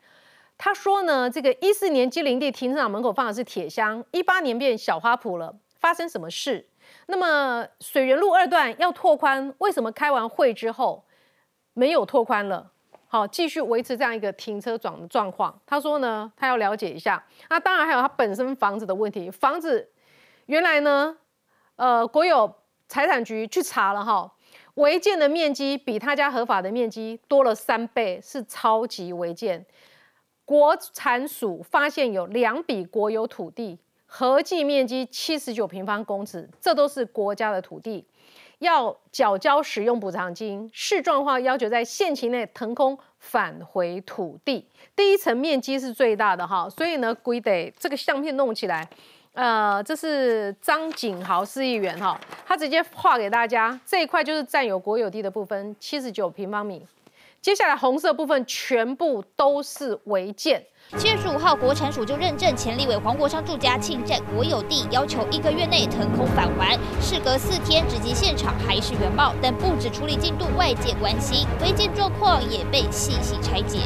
[SPEAKER 1] 他说呢，这个一四年基林地停车场门口放的是铁箱，一八年变小花圃了，发生什么事？那么水源路二段要拓宽，为什么开完会之后没有拓宽了？好，继续维持这样一个停车状状况。他说呢，他要了解一下。那当然还有他本身房子的问题，房子原来呢，呃，国有财产局去查了哈。违建的面积比他家合法的面积多了三倍，是超级违建。国产署发现有两笔国有土地，合计面积七十九平方公尺，这都是国家的土地，要缴交使用补偿金。市状化要求在限期内腾空返回土地，第一层面积是最大的哈，所以呢，归得这个相片弄起来。呃，这是张景豪市议员哈，他直接画给大家，这一块就是占有国有地的部分，七十九平方米。接下来红色部分全部都是违建。
[SPEAKER 11] 七月十五号，国产署就认证前立委黄国昌住家侵占国有地，要求一个月内腾空返还。事隔四天，直击现场还是原貌，但不止处理进度，外界关心违建状况也被细细拆解。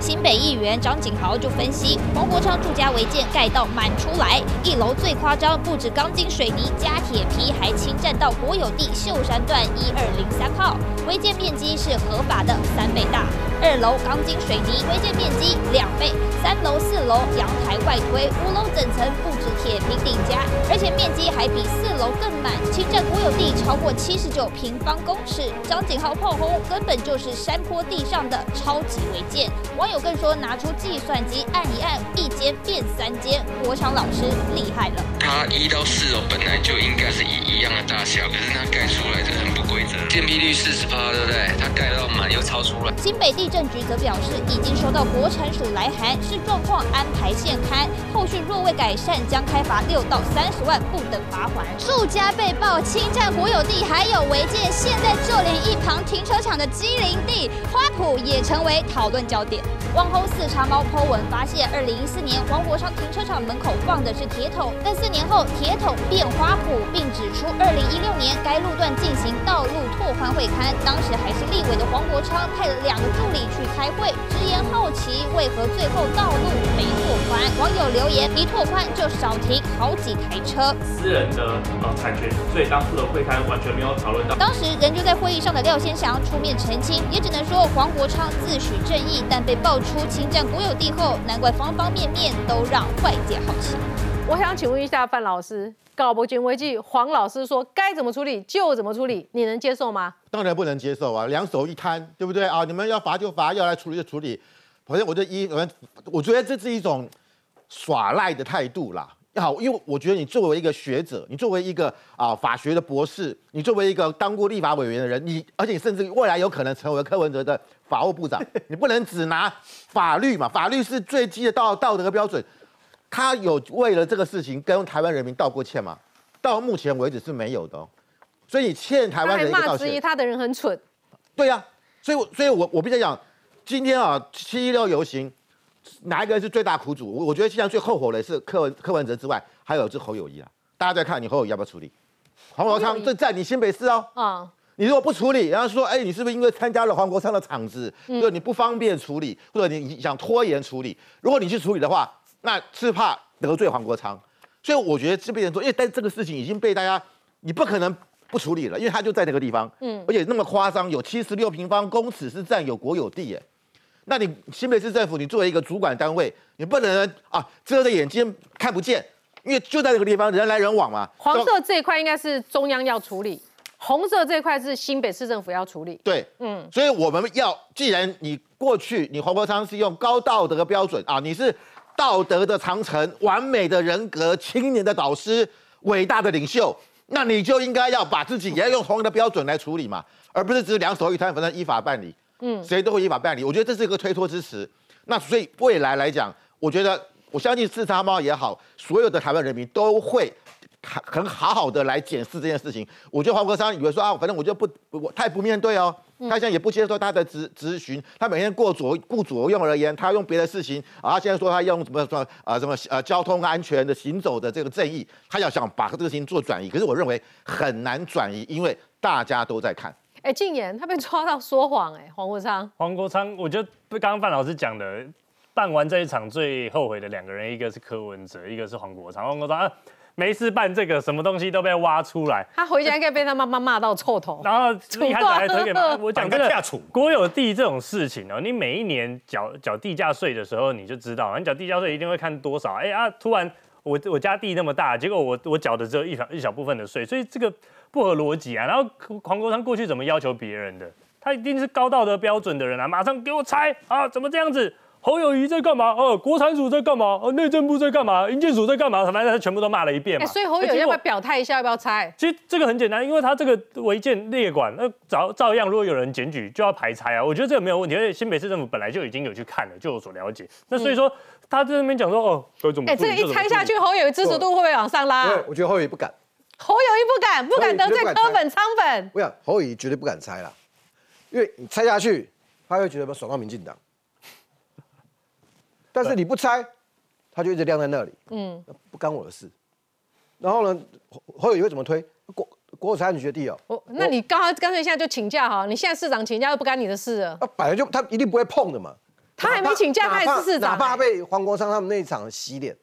[SPEAKER 11] 新北议员张景豪就分析，黄国昌住家违建盖到满出来，一楼最夸张，不止钢筋水泥加铁皮，还侵占到国有地秀山段一二零三号，违建面积是合法的三倍大。二楼钢筋水泥违建面积两倍，三楼四楼阳台外推，五楼整层不止铁平顶加，而且面积还比四楼更满，侵占国有地超过七十九平方公尺。张景浩炮轰，根本就是山坡地上的超级违建。网友更说，拿出计算机按一按，一间变三间。国昌老师厉害了，
[SPEAKER 12] 它一到四楼本来就应该是一一样的大小，可是它盖出来的很不规则，建蔽率四十趴，对不对？它盖到满又超出了。
[SPEAKER 11] 新北地震局则表示，已经收到国产署来函，视状况安排现勘，后续若未改善，将开罚六到三十万不等罚款。住家被曝侵占国有地，还有违建，现在就连一旁停车场的机灵地花圃也成为讨论焦点。网红四叉猫 po 文发现，二零一四年黄国昌停车场门口放的是铁桶，但四年后铁桶变花圃，并指出二零一六年该路段进行道路拓宽会刊，当时还是立委的黄国昌派了两个助理去开会，直言好奇为何最后道路没拓宽。网友留言：一拓宽就少停好几台车。
[SPEAKER 13] 私人的呃产权，所以当初的会刊完全没有讨论到。
[SPEAKER 11] 当时人就在会议上的廖先祥出面澄清，也只能说黄国昌自诩正义，但被爆出侵占国有地后，难怪方方面面都让外界好奇。
[SPEAKER 1] 我想请问一下范老师，搞不进危机，黄老师说该怎么处理就怎么处理，你能接受吗？
[SPEAKER 6] 当然不能接受啊，两手一摊，对不对啊？你们要罚就罚，要来处理就处理。反正我就一，我我觉得这是一种耍赖的态度啦。好，因为我觉得你作为一个学者，你作为一个啊法学的博士，你作为一个当过立法委员的人，你而且甚至未来有可能成为柯文哲的法务部长，你不能只拿法律嘛？法律是最低的道道德的标准。他有为了这个事情跟台湾人民道过歉吗？到目前为止是没有的。哦所以你欠台湾人一个道歉。
[SPEAKER 1] 质疑他的人很蠢。
[SPEAKER 6] 对呀，所以我所以我我必须讲，今天啊七一六游行。哪一个人是最大苦主？我我觉得现在最后悔的是柯文柯文哲之外，还有是侯友谊啊。大家在看你侯友谊要不要处理？黄国昌这在你新北市哦。啊。你如果不处理，然后说，哎，你是不是因为参加了黄国昌的场子，对你不方便处理，或者你想拖延处理？如果你去处理的话，那是怕得罪黄国昌。所以我觉得这边人说，因为但这个事情已经被大家，你不可能不处理了，因为他就在那个地方。嗯。而且那么夸张，有七十六平方公尺是占有国有地耶。那你新北市政府，你作为一个主管单位，你不能啊遮着眼睛看不见，因为就在这个地方人来人往嘛。
[SPEAKER 1] 黄色这一块应该是中央要处理，红色这一块是新北市政府要处理。
[SPEAKER 6] 对，嗯，所以我们要，既然你过去你黄国昌是用高道德的标准啊，你是道德的长城、完美的人格、青年的导师、伟大的领袖，那你就应该要把自己也要用同样的标准来处理嘛，而不是只两手一摊，反正依法办理。嗯，谁都会依法办理，我觉得这是一个推脱之词。那所以未来来讲，我觉得我相信四叉猫也好，所有的台湾人民都会很很好好的来检视这件事情。我觉得黄国昌以为说啊，反正我就不我他也不面对哦，他现在也不接受他的咨咨询，他每天过左顾左右而言，他用别的事情啊，现在说他用什么什么啊什么呃交通安全的行走的这个正义，他要想把这个事情做转移，可是我认为很难转移，因为大家都在看。
[SPEAKER 1] 哎，禁言，他被抓到说谎，哎，黄国昌，
[SPEAKER 4] 黄国昌，我觉得刚刚范老师讲的，办完这一场最后悔的两个人，一个是柯文哲，一个是黄国昌。黄国昌没事办这个，什么东西都被挖出来，
[SPEAKER 1] 他回家应该被他妈妈骂到臭头，
[SPEAKER 4] 然后 一开始还推给我讲这个国有地这种事情哦，你每一年缴缴地价税的时候，你就知道，你缴地价税一定会看多少，哎啊，突然我我家地那么大，结果我我缴的只有一小一小部分的税，所以这个。不合逻辑啊！然后黄国昌过去怎么要求别人的？他一定是高道德标准的人啊！马上给我拆啊！怎么这样子？侯友谊在干嘛？哦，国产署在干嘛？哦，内政部在干嘛？营建署在干嘛？反正他全部都骂了一遍嘛。
[SPEAKER 1] 所以侯友要不要表态一下？要不要拆？
[SPEAKER 4] 其实这个很简单，因为他这个违建列管，那照照样，如果有人检举，就要排拆啊。我觉得这个没有问题，而且新北市政府本来就已经有去看了，就有所了解。那所以说他在那边讲说，哦，怎么？
[SPEAKER 1] 哎，这个一拆下去，侯友谊支持度会不会往上拉？
[SPEAKER 8] 我觉得侯友谊不敢。
[SPEAKER 1] 侯友谊不敢，不敢得罪柯粉、仓粉。
[SPEAKER 8] 我想侯友谊绝对不敢拆了，因为你拆下去，他会觉得爽到民进党。但是你不拆，他就一直晾在那里，嗯，不干我的事。然后呢，侯友谊会怎么推？国国有财产局的地哦。
[SPEAKER 1] 哦，那你刚刚干脆现在就请假哈，你现在市长请假又不干你的事了。
[SPEAKER 8] 那本来就他一定不会碰的嘛。
[SPEAKER 1] 他还没请假，他也是市长，
[SPEAKER 8] 哪怕被黄国昌他们那一场洗脸，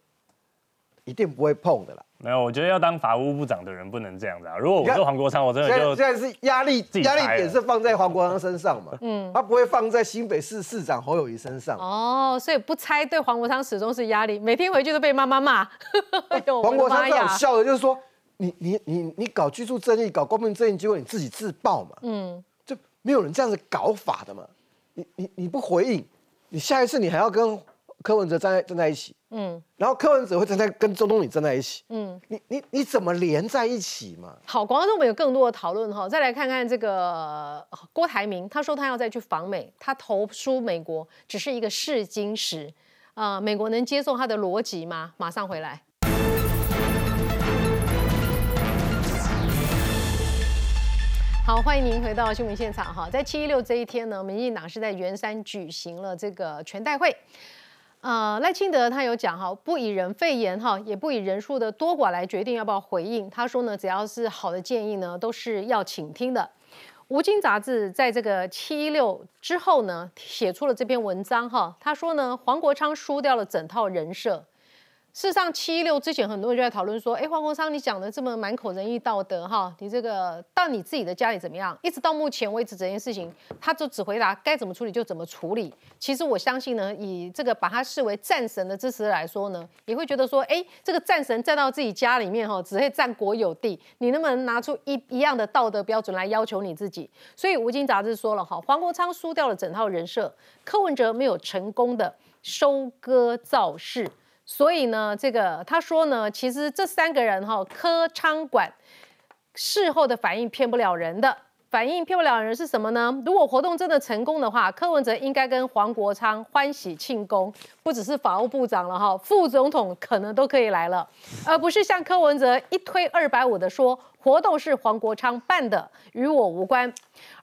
[SPEAKER 8] 一定不会碰的啦。
[SPEAKER 4] 没有，我觉得要当法务部长的人不能这样子啊。如果我是黄国昌，我真的就
[SPEAKER 8] 现在是压力压力点是放在黄国昌身上嘛，嗯，他不会放在新北市市长侯友谊身上。
[SPEAKER 1] 哦，所以不猜对黄国昌始终是压力，每天回去都被妈妈骂。
[SPEAKER 8] 黄国昌最好笑的就是说，你你你你搞居住正义，搞公平正义，结果你自己自爆嘛，嗯，就没有人这样子搞法的嘛。你你你不回应，你下一次你还要跟。柯文哲站在站在一起，嗯，然后柯文哲会站在跟周冬雨站在一起，嗯，你你你怎么连在一起嘛？
[SPEAKER 1] 好，广告中我们有更多的讨论哈，再来看看这个郭台铭，他说他要再去访美，他投书美国只是一个试金石，啊，美国能接受他的逻辑吗？马上回来。好，欢迎您回到新闻现场哈，在七一六这一天呢，民进党是在圆山举行了这个全代会。呃，赖清德他有讲哈，不以人肺炎哈，也不以人数的多寡来决定要不要回应。他说呢，只要是好的建议呢，都是要倾听的。吴京杂志在这个七一六之后呢，写出了这篇文章哈，他说呢，黄国昌输掉了整套人设。事实上，七一六之前，很多人就在讨论说：“哎，黄国昌，你讲的这么满口仁义道德，哈，你这个到你自己的家里怎么样？”一直到目前为止，这件事情，他就只回答该怎么处理就怎么处理。其实我相信呢，以这个把他视为战神的支持来说呢，也会觉得说：“哎，这个战神站到自己家里面，哈，只会占国有地，你能不能拿出一一样的道德标准来要求你自己？”所以《吴京杂志》说了，哈，黄国昌输掉了整套人设，柯文哲没有成功的收割造势。所以呢，这个他说呢，其实这三个人哈，柯昌管事后的反应骗不了人的，反应骗不了人是什么呢？如果活动真的成功的话，柯文哲应该跟黄国昌欢喜庆功，不只是法务部长了哈，副总统可能都可以来了，而不是像柯文哲一推二百五的说活动是黄国昌办的，与我无关，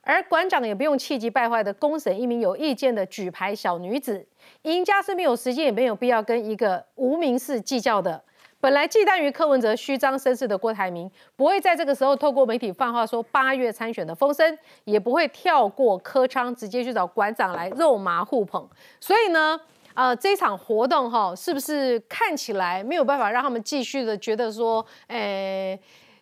[SPEAKER 1] 而馆长也不用气急败坏的公审一名有意见的举牌小女子。赢家是没有时间，也没有必要跟一个无名氏计较的。本来忌惮于柯文哲虚张声势的郭台铭，不会在这个时候透过媒体放话说八月参选的风声，也不会跳过柯昌直接去找馆长来肉麻互捧。所以呢，呃，这场活动哈，是不是看起来没有办法让他们继续的觉得说，诶，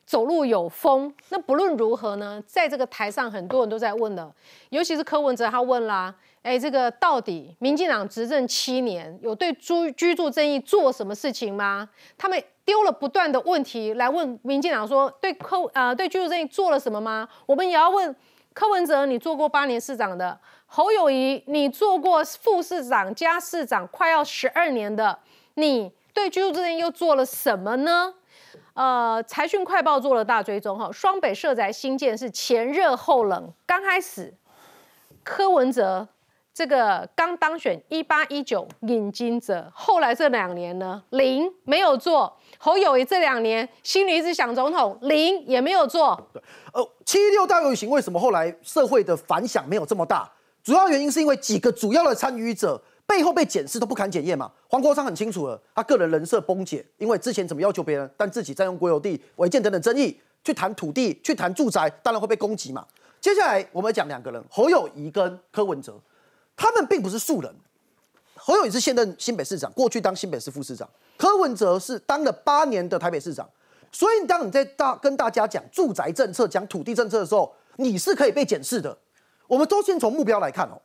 [SPEAKER 1] 走路有风？那不论如何呢，在这个台上很多人都在问的，尤其是柯文哲，他问啦。哎，这个到底民进党执政七年，有对居居住正义做什么事情吗？他们丢了不断的问题来问民进党，说对柯呃对居住正义做了什么吗？我们也要问柯文哲，你做过八年市长的，侯友谊你做过副市长加市长快要十二年的，你对居住正义又做了什么呢？呃，财讯快报做了大追踪哈，双北社宅新建是前热后冷，刚开始柯文哲。这个刚当选一八一九引金者，后来这两年呢零没有做。侯友谊这两年心里一直想总统，零也没有做。
[SPEAKER 10] 对，呃，七六大游行为什么后来社会的反响没有这么大？主要原因是因为几个主要的参与者背后被检视都不堪检验嘛。黄国昌很清楚了，他个人人设崩解，因为之前怎么要求别人，但自己占用国有地违建等等争议，去谈土地，去谈住宅，当然会被攻击嘛。接下来我们讲两个人，侯友谊跟柯文哲。他们并不是素人，侯友宜是现任新北市长，过去当新北市副市长，柯文哲是当了八年的台北市长，所以当你在大跟大家讲住宅政策、讲土地政策的时候，你是可以被检视的。我们都先从目标来看哦，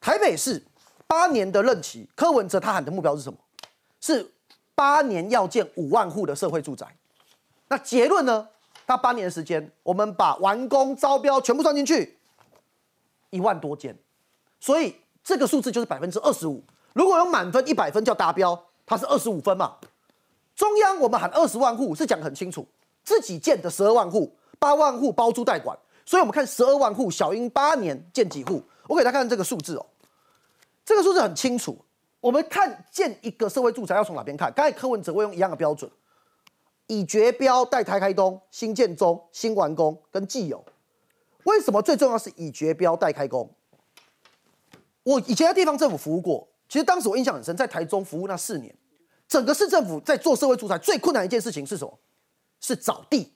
[SPEAKER 10] 台北市八年的任期，柯文哲他喊的目标是什么？是八年要建五万户的社会住宅。那结论呢？他八年的时间，我们把完工招标全部算进去，一万多间。所以这个数字就是百分之二十五。如果用满分一百分叫达标，它是二十五分嘛？中央我们喊二十万户是讲很清楚，自己建的十二万户，八万户包租代管。所以我们看十二万户，小英八年建几户？我给大家看这个数字哦，这个数字很清楚。我们看建一个社会住宅要从哪边看？刚才柯文哲会用一样的标准，已绝标、待开开工、新建中、新完工跟既有。为什么最重要是已绝标、待开工？我以前在地方政府服务过，其实当时我印象很深，在台中服务那四年，整个市政府在做社会住宅最困难一件事情是什么？是找地。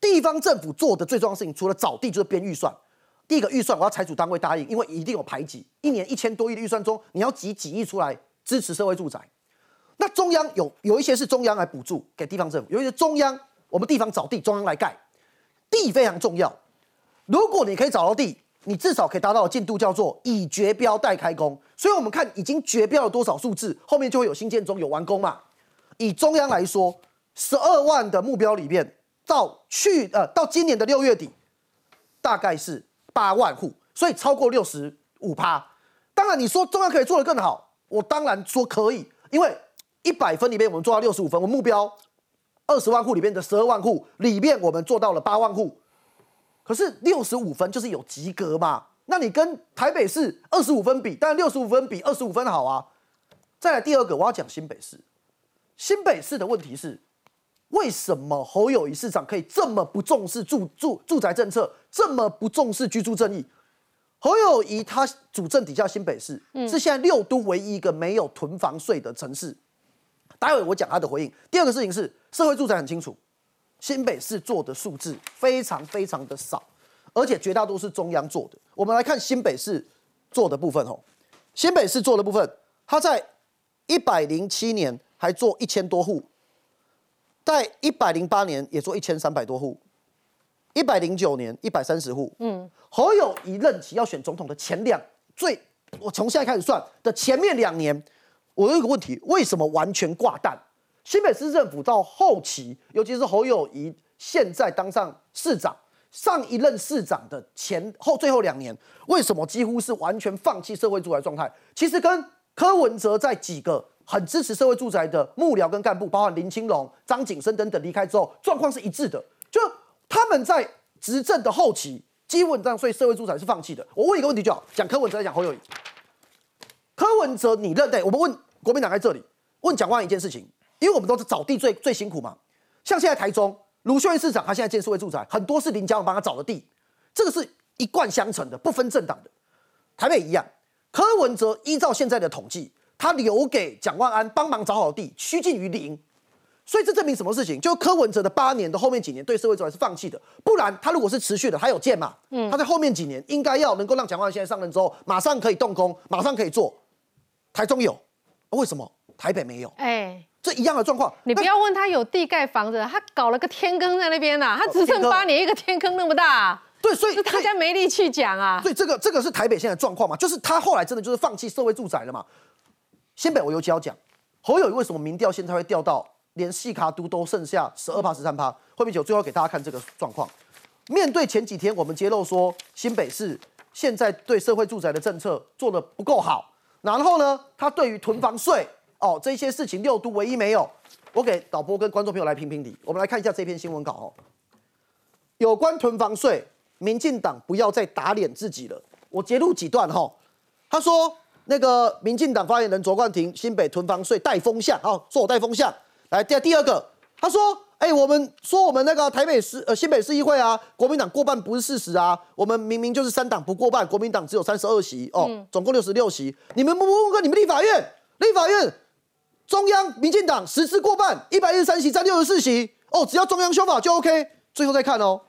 [SPEAKER 10] 地方政府做的最重要的事情，除了找地，就是编预算。第一个预算我要财主单位答应，因为一定有排挤，一年一千多亿的预算中，你要挤几亿出来支持社会住宅。那中央有有一些是中央来补助给地方政府，有一些中央我们地方找地，中央来盖，地非常重要。如果你可以找到地，你至少可以达到的进度叫做以绝标待开工。所以我们看已经绝标了多少数字，后面就会有新建中有完工嘛。以中央来说，十二万的目标里面，到去呃到今年的六月底，大概是八万户，所以超过六十五趴。当然你说中央可以做得更好，我当然说可以，因为一百分里面我们做到六十五分，我目标二十万户里面的十二万户里面我们做到了八万户，可是六十五分就是有及格嘛？那你跟台北市二十五分比，当然六十五分比二十五分好啊。再来第二个，我要讲新北市。新北市的问题是，为什么侯友谊市长可以这么不重视住住住宅政策，这么不重视居住正义？侯友谊他主政底下新北市是现在六都唯一一个没有囤房税的城市。待会我讲他的回应。第二个事情是，社会住宅很清楚，新北市做的数字非常非常的少，而且绝大多数是中央做的。我们来看新北市做的部分哦，新北市做的部分，他在一百零七年。还做一千多户，在一百零八年也做一千三百多户，一百零九年一百三十户。嗯，侯友谊任期要选总统的前两最，我从现在开始算的前面两年，我有一个问题：为什么完全挂蛋？新北市政府到后期，尤其是侯友谊现在当上市长，上一任市长的前后最后两年，为什么几乎是完全放弃社会住宅状态？其实跟柯文哲在几个。很支持社会住宅的幕僚跟干部，包括林清龙、张景生等等离开之后，状况是一致的。就他们在执政的后期，基本上所以社会住宅是放弃的。我问一个问题就好，讲柯文哲，讲侯友谊。柯文哲，你认对？我们问国民党在这里问蒋万一件事情，因为我们都是找地最最辛苦嘛。像现在台中卢秀燕市长，他现在建社会住宅，很多是林佳龙帮他找的地，这个是一贯相承的，不分政党的。台北一样，柯文哲依照现在的统计。他留给蒋万安帮忙找好地，趋近于零，所以这证明什么事情？就柯文哲的八年的后面几年对社会主义是放弃的，不然他如果是持续的，他有建嘛？嗯，他在后面几年应该要能够让蒋万安现在上任之后马上可以动工，马上可以做。台中有，为什么台北没有？哎，这一样的状况。
[SPEAKER 1] 你不要问他有地盖房子，他搞了个天坑在那边呐，他只剩八年，一个天坑那么大。
[SPEAKER 10] 对，所以
[SPEAKER 1] 大家没力气讲啊。
[SPEAKER 10] 所以这个这个是台北现在状况嘛？就是他后来真的就是放弃社会住宅了嘛？新北我尤其要讲，侯友谊为什么民调现在会掉到连细卡都都剩下十二趴十三趴？后面九最后给大家看这个状况？面对前几天我们揭露说新北市现在对社会住宅的政策做的不够好，然后呢，他对于囤房税哦这些事情六都唯一没有。我给导播跟观众朋友来评评理。我们来看一下这篇新闻稿哦，有关囤房税，民进党不要再打脸自己了。我截录几段哈，他说。那个民进党发言人卓冠廷，新北囤房税带风向，好，说我带风向。来，第第二个，他说，哎，我们说我们那个台北市呃新北市议会啊，国民党过半不是事实啊，我们明明就是三党不过半，国民党只有三十二席哦，总共六十六席。你们不问问你们立法院，立法院中央民进党十次过半，一百一十三席占六十四席哦，只要中央修法就 OK。最后再看哦，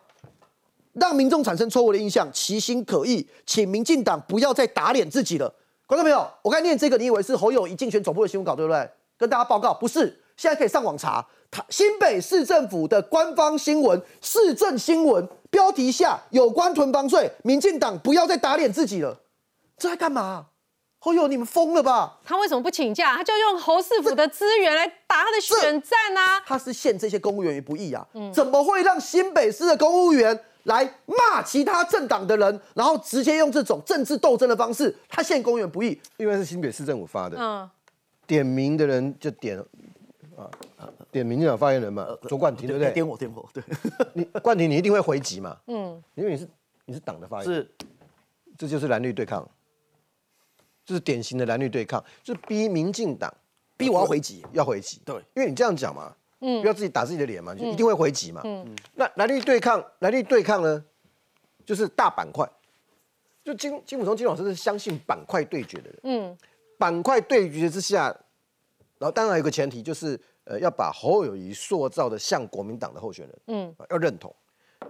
[SPEAKER 10] 让民众产生错误的印象，其心可疑，请民进党不要再打脸自己了。观众朋友，我刚念这个，你以为是侯友谊竞选总部的新闻稿，对不对？跟大家报告，不是，现在可以上网查，他新北市政府的官方新闻、市政新闻标题下有关囤房税，民进党不要再打脸自己了，这在干嘛？侯友，你们疯了吧？
[SPEAKER 1] 他为什么不请假？他就用侯市府的资源来打他的选战啊！
[SPEAKER 10] 他是陷这些公务员于不义啊！怎么会让新北市的公务员？来骂其他政党的人，然后直接用这种政治斗争的方式，他现公园不易，
[SPEAKER 8] 因为是新北市政府发的，嗯，点名的人就点啊，点民进党发言人嘛，卓冠廷对不对？
[SPEAKER 10] 点我点我，对，
[SPEAKER 8] 你冠廷你一定会回击嘛，嗯，因为你是你是党的发言人，
[SPEAKER 10] 是，
[SPEAKER 8] 这就是蓝绿对抗，这是典型的蓝绿对抗，就是逼民进党。
[SPEAKER 10] 逼我要回击，
[SPEAKER 8] 要回击，
[SPEAKER 10] 对，
[SPEAKER 8] 因为你这样讲嘛。嗯，不要自己打自己的脸嘛，就一定会回击嘛。嗯，那蓝绿对抗，蓝绿对抗呢，就是大板块。就金金普松金老师是相信板块对决的人。嗯，板块对决之下，然后当然有个前提就是，呃，要把侯友谊塑造的像国民党的候选人。嗯，要认同。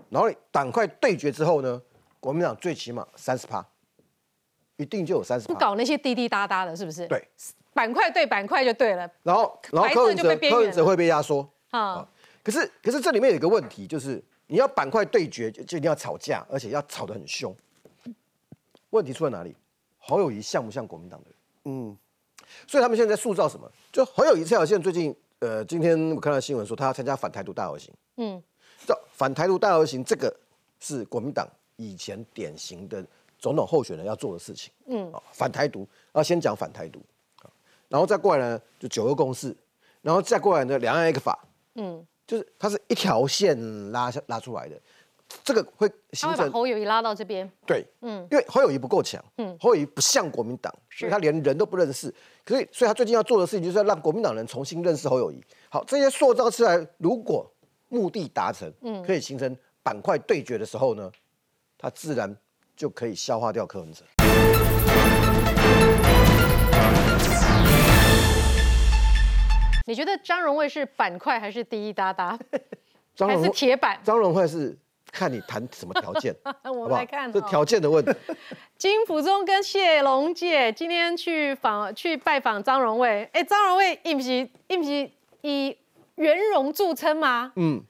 [SPEAKER 8] 然后板块对决之后呢，国民党最起码三十趴，一定就有三十
[SPEAKER 1] 不搞那些滴滴答答的，是不是？
[SPEAKER 8] 对，
[SPEAKER 1] 板块对板块就对了。
[SPEAKER 8] 然后，然后
[SPEAKER 1] 白
[SPEAKER 8] 柯文哲
[SPEAKER 1] 被边缘
[SPEAKER 8] 柯文哲会被压缩。
[SPEAKER 1] 啊，
[SPEAKER 8] 可是，可是这里面有一个问题，就是你要板块对决，就就一定要吵架，而且要吵得很凶。问题出在哪里？侯友谊像不像国民党的人？嗯，所以他们现在在塑造什么？就侯友谊这条线，最近呃，今天我看到新闻说他要参加反台独大游行。
[SPEAKER 1] 嗯，
[SPEAKER 8] 这反台独大游行，这个是国民党以前典型的总统候选人要做的事情。
[SPEAKER 1] 嗯
[SPEAKER 8] 啊，反台独，要先讲反台独，啊然后再过来呢，就九二共识，然后再过来呢，两岸一个法，
[SPEAKER 1] 嗯，
[SPEAKER 8] 就是它是一条线拉下拉出来的，这个会
[SPEAKER 1] 他会把
[SPEAKER 8] 形成
[SPEAKER 1] 侯友谊拉到这边。
[SPEAKER 8] 对，
[SPEAKER 1] 嗯
[SPEAKER 8] 因为侯友谊不够强，
[SPEAKER 1] 嗯
[SPEAKER 8] 侯友谊不像国民党，所以他连人都不认识。可是，所以他最近要做的事情就是要让国民党人重新认识侯友谊。好，这些塑造出来，如果目的达成，
[SPEAKER 1] 嗯
[SPEAKER 8] 可以形成板块对决的时候呢，他自然就可以消化掉柯文哲。
[SPEAKER 1] 你觉得张荣卫是板块还是滴滴答答，还是
[SPEAKER 8] 张荣
[SPEAKER 1] 铁板？
[SPEAKER 8] 张荣惠是看你谈什么条件，
[SPEAKER 1] 我
[SPEAKER 8] 好不好
[SPEAKER 1] 们来看、哦，
[SPEAKER 8] 这条件的问题。
[SPEAKER 1] 金溥中跟谢龙介今天去访去拜访张荣卫，哎，张荣卫应不是应不是以圆融著称吗？
[SPEAKER 8] 嗯，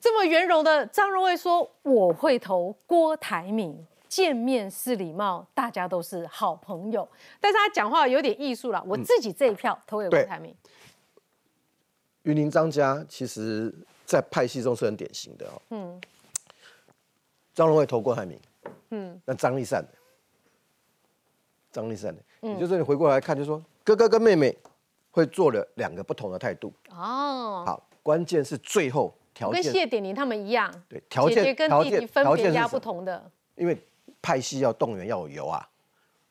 [SPEAKER 1] 这么圆融的张荣卫说我会投郭台铭，见面是礼貌，大家都是好朋友。但是他讲话有点艺术了，我自己这一票投给郭台铭。
[SPEAKER 8] 云林张家其实在派系中是很典型的哦。
[SPEAKER 1] 嗯
[SPEAKER 8] 张荣惠投郭台铭，
[SPEAKER 1] 嗯
[SPEAKER 8] 那张立善呢？张立善的？
[SPEAKER 1] 嗯
[SPEAKER 8] 也就是你回过来看，就说哥哥跟妹妹会做了两个不同的态度。
[SPEAKER 1] 哦，
[SPEAKER 8] 好，关键是最后条
[SPEAKER 1] 件跟
[SPEAKER 8] 件，
[SPEAKER 1] 谢点玲他们一样，
[SPEAKER 8] 对条件
[SPEAKER 1] 跟弟弟分别压不同的。
[SPEAKER 8] 因为派系要动员要有油啊，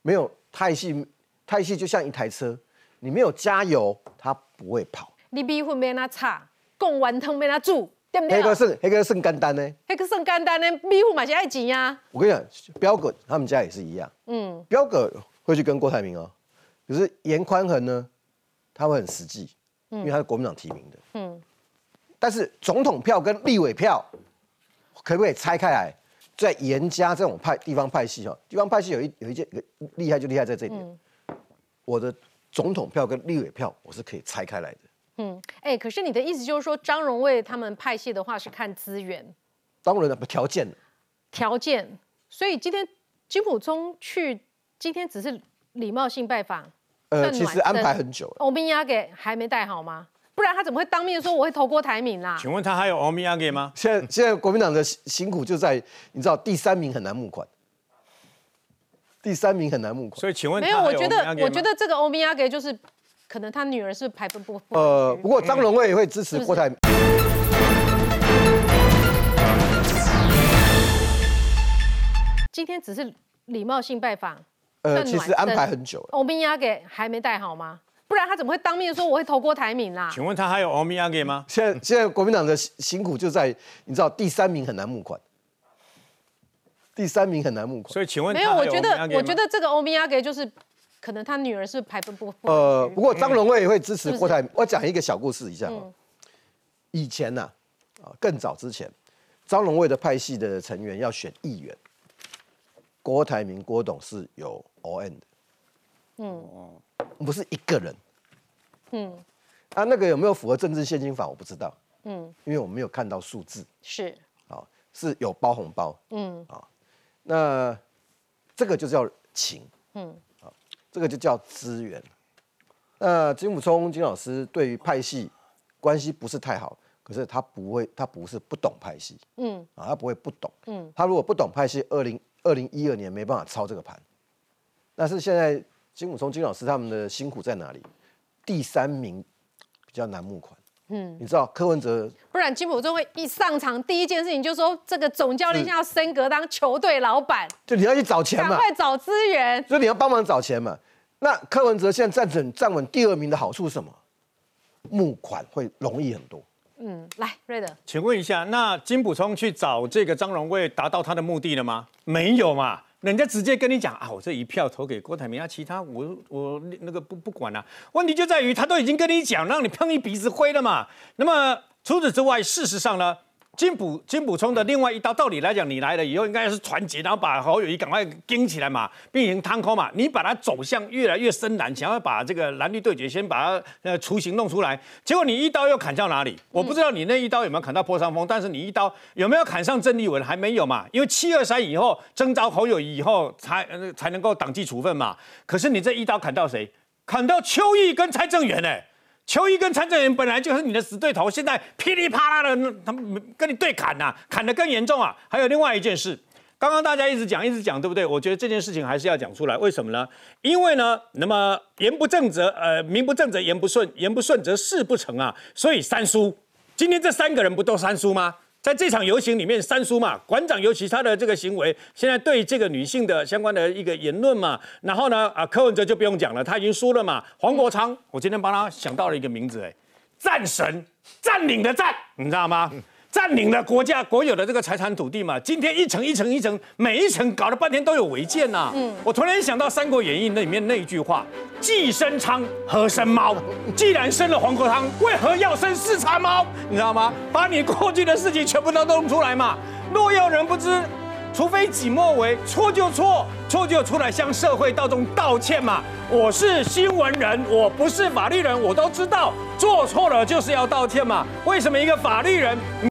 [SPEAKER 8] 没有派系，派系就像一台车，你没有加油，它不会跑。
[SPEAKER 1] 你米粉要哪炒，贡丸汤要哪煮，对不对？
[SPEAKER 8] 那个剩那个剩干单呢？
[SPEAKER 1] 那个算简单呢，米粉嘛是爱钱呀。
[SPEAKER 8] 我跟你讲，彪哥他们家也是一样。
[SPEAKER 1] 嗯
[SPEAKER 8] 彪哥会去跟郭台铭哦，可是严宽恒呢，他会很实际，因为他是国民党提名的。
[SPEAKER 1] 嗯，
[SPEAKER 8] 但是总统票跟立委票可不可以拆开来？在严家这种派地方派系哈，地方派系有一有一件有厉害就厉害在这一点，我的总统票跟立委票我是可以拆开来的。
[SPEAKER 1] 嗯，哎、可是你的意思就是说，张荣卫他们派系的话是看资源
[SPEAKER 8] 当然了，不条件
[SPEAKER 1] 条件，所以今天金溥聪去，今天只是礼貌性拜访。
[SPEAKER 8] 呃，其实安排很久了。
[SPEAKER 1] 欧米亚给还没带好吗？不然他怎么会当面说我会投郭台铭啦？
[SPEAKER 5] 请问他还有欧米亚给吗？
[SPEAKER 8] 现在现在国民党的辛辛苦就在你知道第三名很难募款，第三名很难募款。
[SPEAKER 5] 所以请问
[SPEAKER 1] 没有，
[SPEAKER 5] 他还欧米
[SPEAKER 1] 我觉得
[SPEAKER 5] 亚给吗
[SPEAKER 1] 我觉得这个欧米亚给就是可能他女儿是排分不不
[SPEAKER 8] 呃，不过张荣惠也会支持郭台铭。
[SPEAKER 1] 今天只是礼貌性拜访。
[SPEAKER 8] 呃，其实安排很久了。
[SPEAKER 1] 欧米亚给还没带好吗？不然他怎么会当面说我会投郭台铭啦？
[SPEAKER 5] 请问他还有欧米亚给吗？
[SPEAKER 8] 现在现在国民党的辛辛苦就在你知道第三名很难募款，第三名很难募款。
[SPEAKER 5] 所以请问
[SPEAKER 1] 没有，我觉得我觉
[SPEAKER 5] 得
[SPEAKER 1] 得这个欧米亚给就是可能他女儿是排分不不
[SPEAKER 8] 呃，不过张荣惠也会支持郭台铭。我讲一个小故事一下哦。
[SPEAKER 1] 嗯
[SPEAKER 8] 以前呐、啊，更早之前，张荣惠的派系的成员要选议员，郭台铭、郭董是有 O N 的，
[SPEAKER 1] 嗯
[SPEAKER 8] 不是一个人。
[SPEAKER 1] 嗯
[SPEAKER 8] 啊，那个有没有符合政治现金法我不知道，
[SPEAKER 1] 嗯，
[SPEAKER 8] 因为我没有看到数字。
[SPEAKER 1] 是
[SPEAKER 8] 啊，是有包红包。
[SPEAKER 1] 嗯啊
[SPEAKER 8] 那这个就叫情，
[SPEAKER 1] 嗯
[SPEAKER 8] 这个就叫资源。那金武聪金老师对于派系关系不是太好，可是他不会，他不是不懂派系
[SPEAKER 1] 嗯
[SPEAKER 8] 啊，他不会不懂。
[SPEAKER 1] 嗯
[SPEAKER 8] 他如果不懂派系，二零二零一二年没办法操这个盘。但是现在金武聪金老师他们的辛苦在哪里？第三名比较难募款。
[SPEAKER 1] 嗯，
[SPEAKER 8] 你知道柯文哲
[SPEAKER 1] 不然金普中会一上场第一件事情就说这个总教练现在要升格当球队老板，
[SPEAKER 8] 就你要去找钱嘛赶，
[SPEAKER 1] 快找资源。
[SPEAKER 8] 所以你要帮忙找钱嘛。那柯文哲现在站稳站稳第二名的好处是什么？募款会容易很多。
[SPEAKER 1] 嗯，来瑞德，
[SPEAKER 5] 请问一下，那金普聪去找这个张荣卫，达到他的目的了吗？没有嘛，人家直接跟你讲啊，我这一票投给郭台铭，啊，其他我我那个不不管了、问题就在于他都已经跟你讲，让你喷一鼻子灰了嘛。那么除此之外，事实上呢，金补金补充的另外一刀，道理来讲，你来了以后应该是团结，然后把侯友谊赶快盯起来嘛，并行摊空嘛。你把它走向越来越深蓝，想要把这个蓝绿对决先把它呃雏形弄出来，结果你一刀又砍到哪里？我不知道你那一刀有没有砍到破伤风，但是你一刀有没有砍上郑丽文还没有嘛？因为七二三以后征召侯友谊以后才呃才能够党纪处分嘛。可是你这一刀砍到谁？砍到邱毅跟蔡正元哎。球衣跟参政员本来就是你的死对头，现在噼里啪啦的，他们跟你对砍呐，砍得更严重啊！还有另外一件事，刚刚大家一直讲，一直讲，对不对？我觉得这件事情还是要讲出来，为什么呢？因为呢，那么言不正则，呃，名不正则言不顺，言不顺则事不成啊，所以三叔，今天这三个人不都三叔吗？在这场游行里面，三叔嘛，馆长尤其他的这个行为，现在对这个女性的相关的一个言论嘛，然后呢，啊，柯文哲就不用讲了，他已经输了嘛。黄国昌，我今天帮他想到了一个名字，哎，战神，占领的战，你知道吗？占领了国家国有的这个财产土地嘛，今天一层一层一层，每一层搞了半天都有违建呐。嗯，我突然想到《三国演义》那里面那一句话：既生仓，何生猫？既然生了黄国昌，为何要生四叉猫？你知道吗？把你过去的事情全部都弄出来嘛。若要人不知，除非己莫为。错就错，错就出来向社会大众道歉嘛。我是新闻人，我不是法律人，我都知道做错了就是要道歉嘛。为什么一个法律人？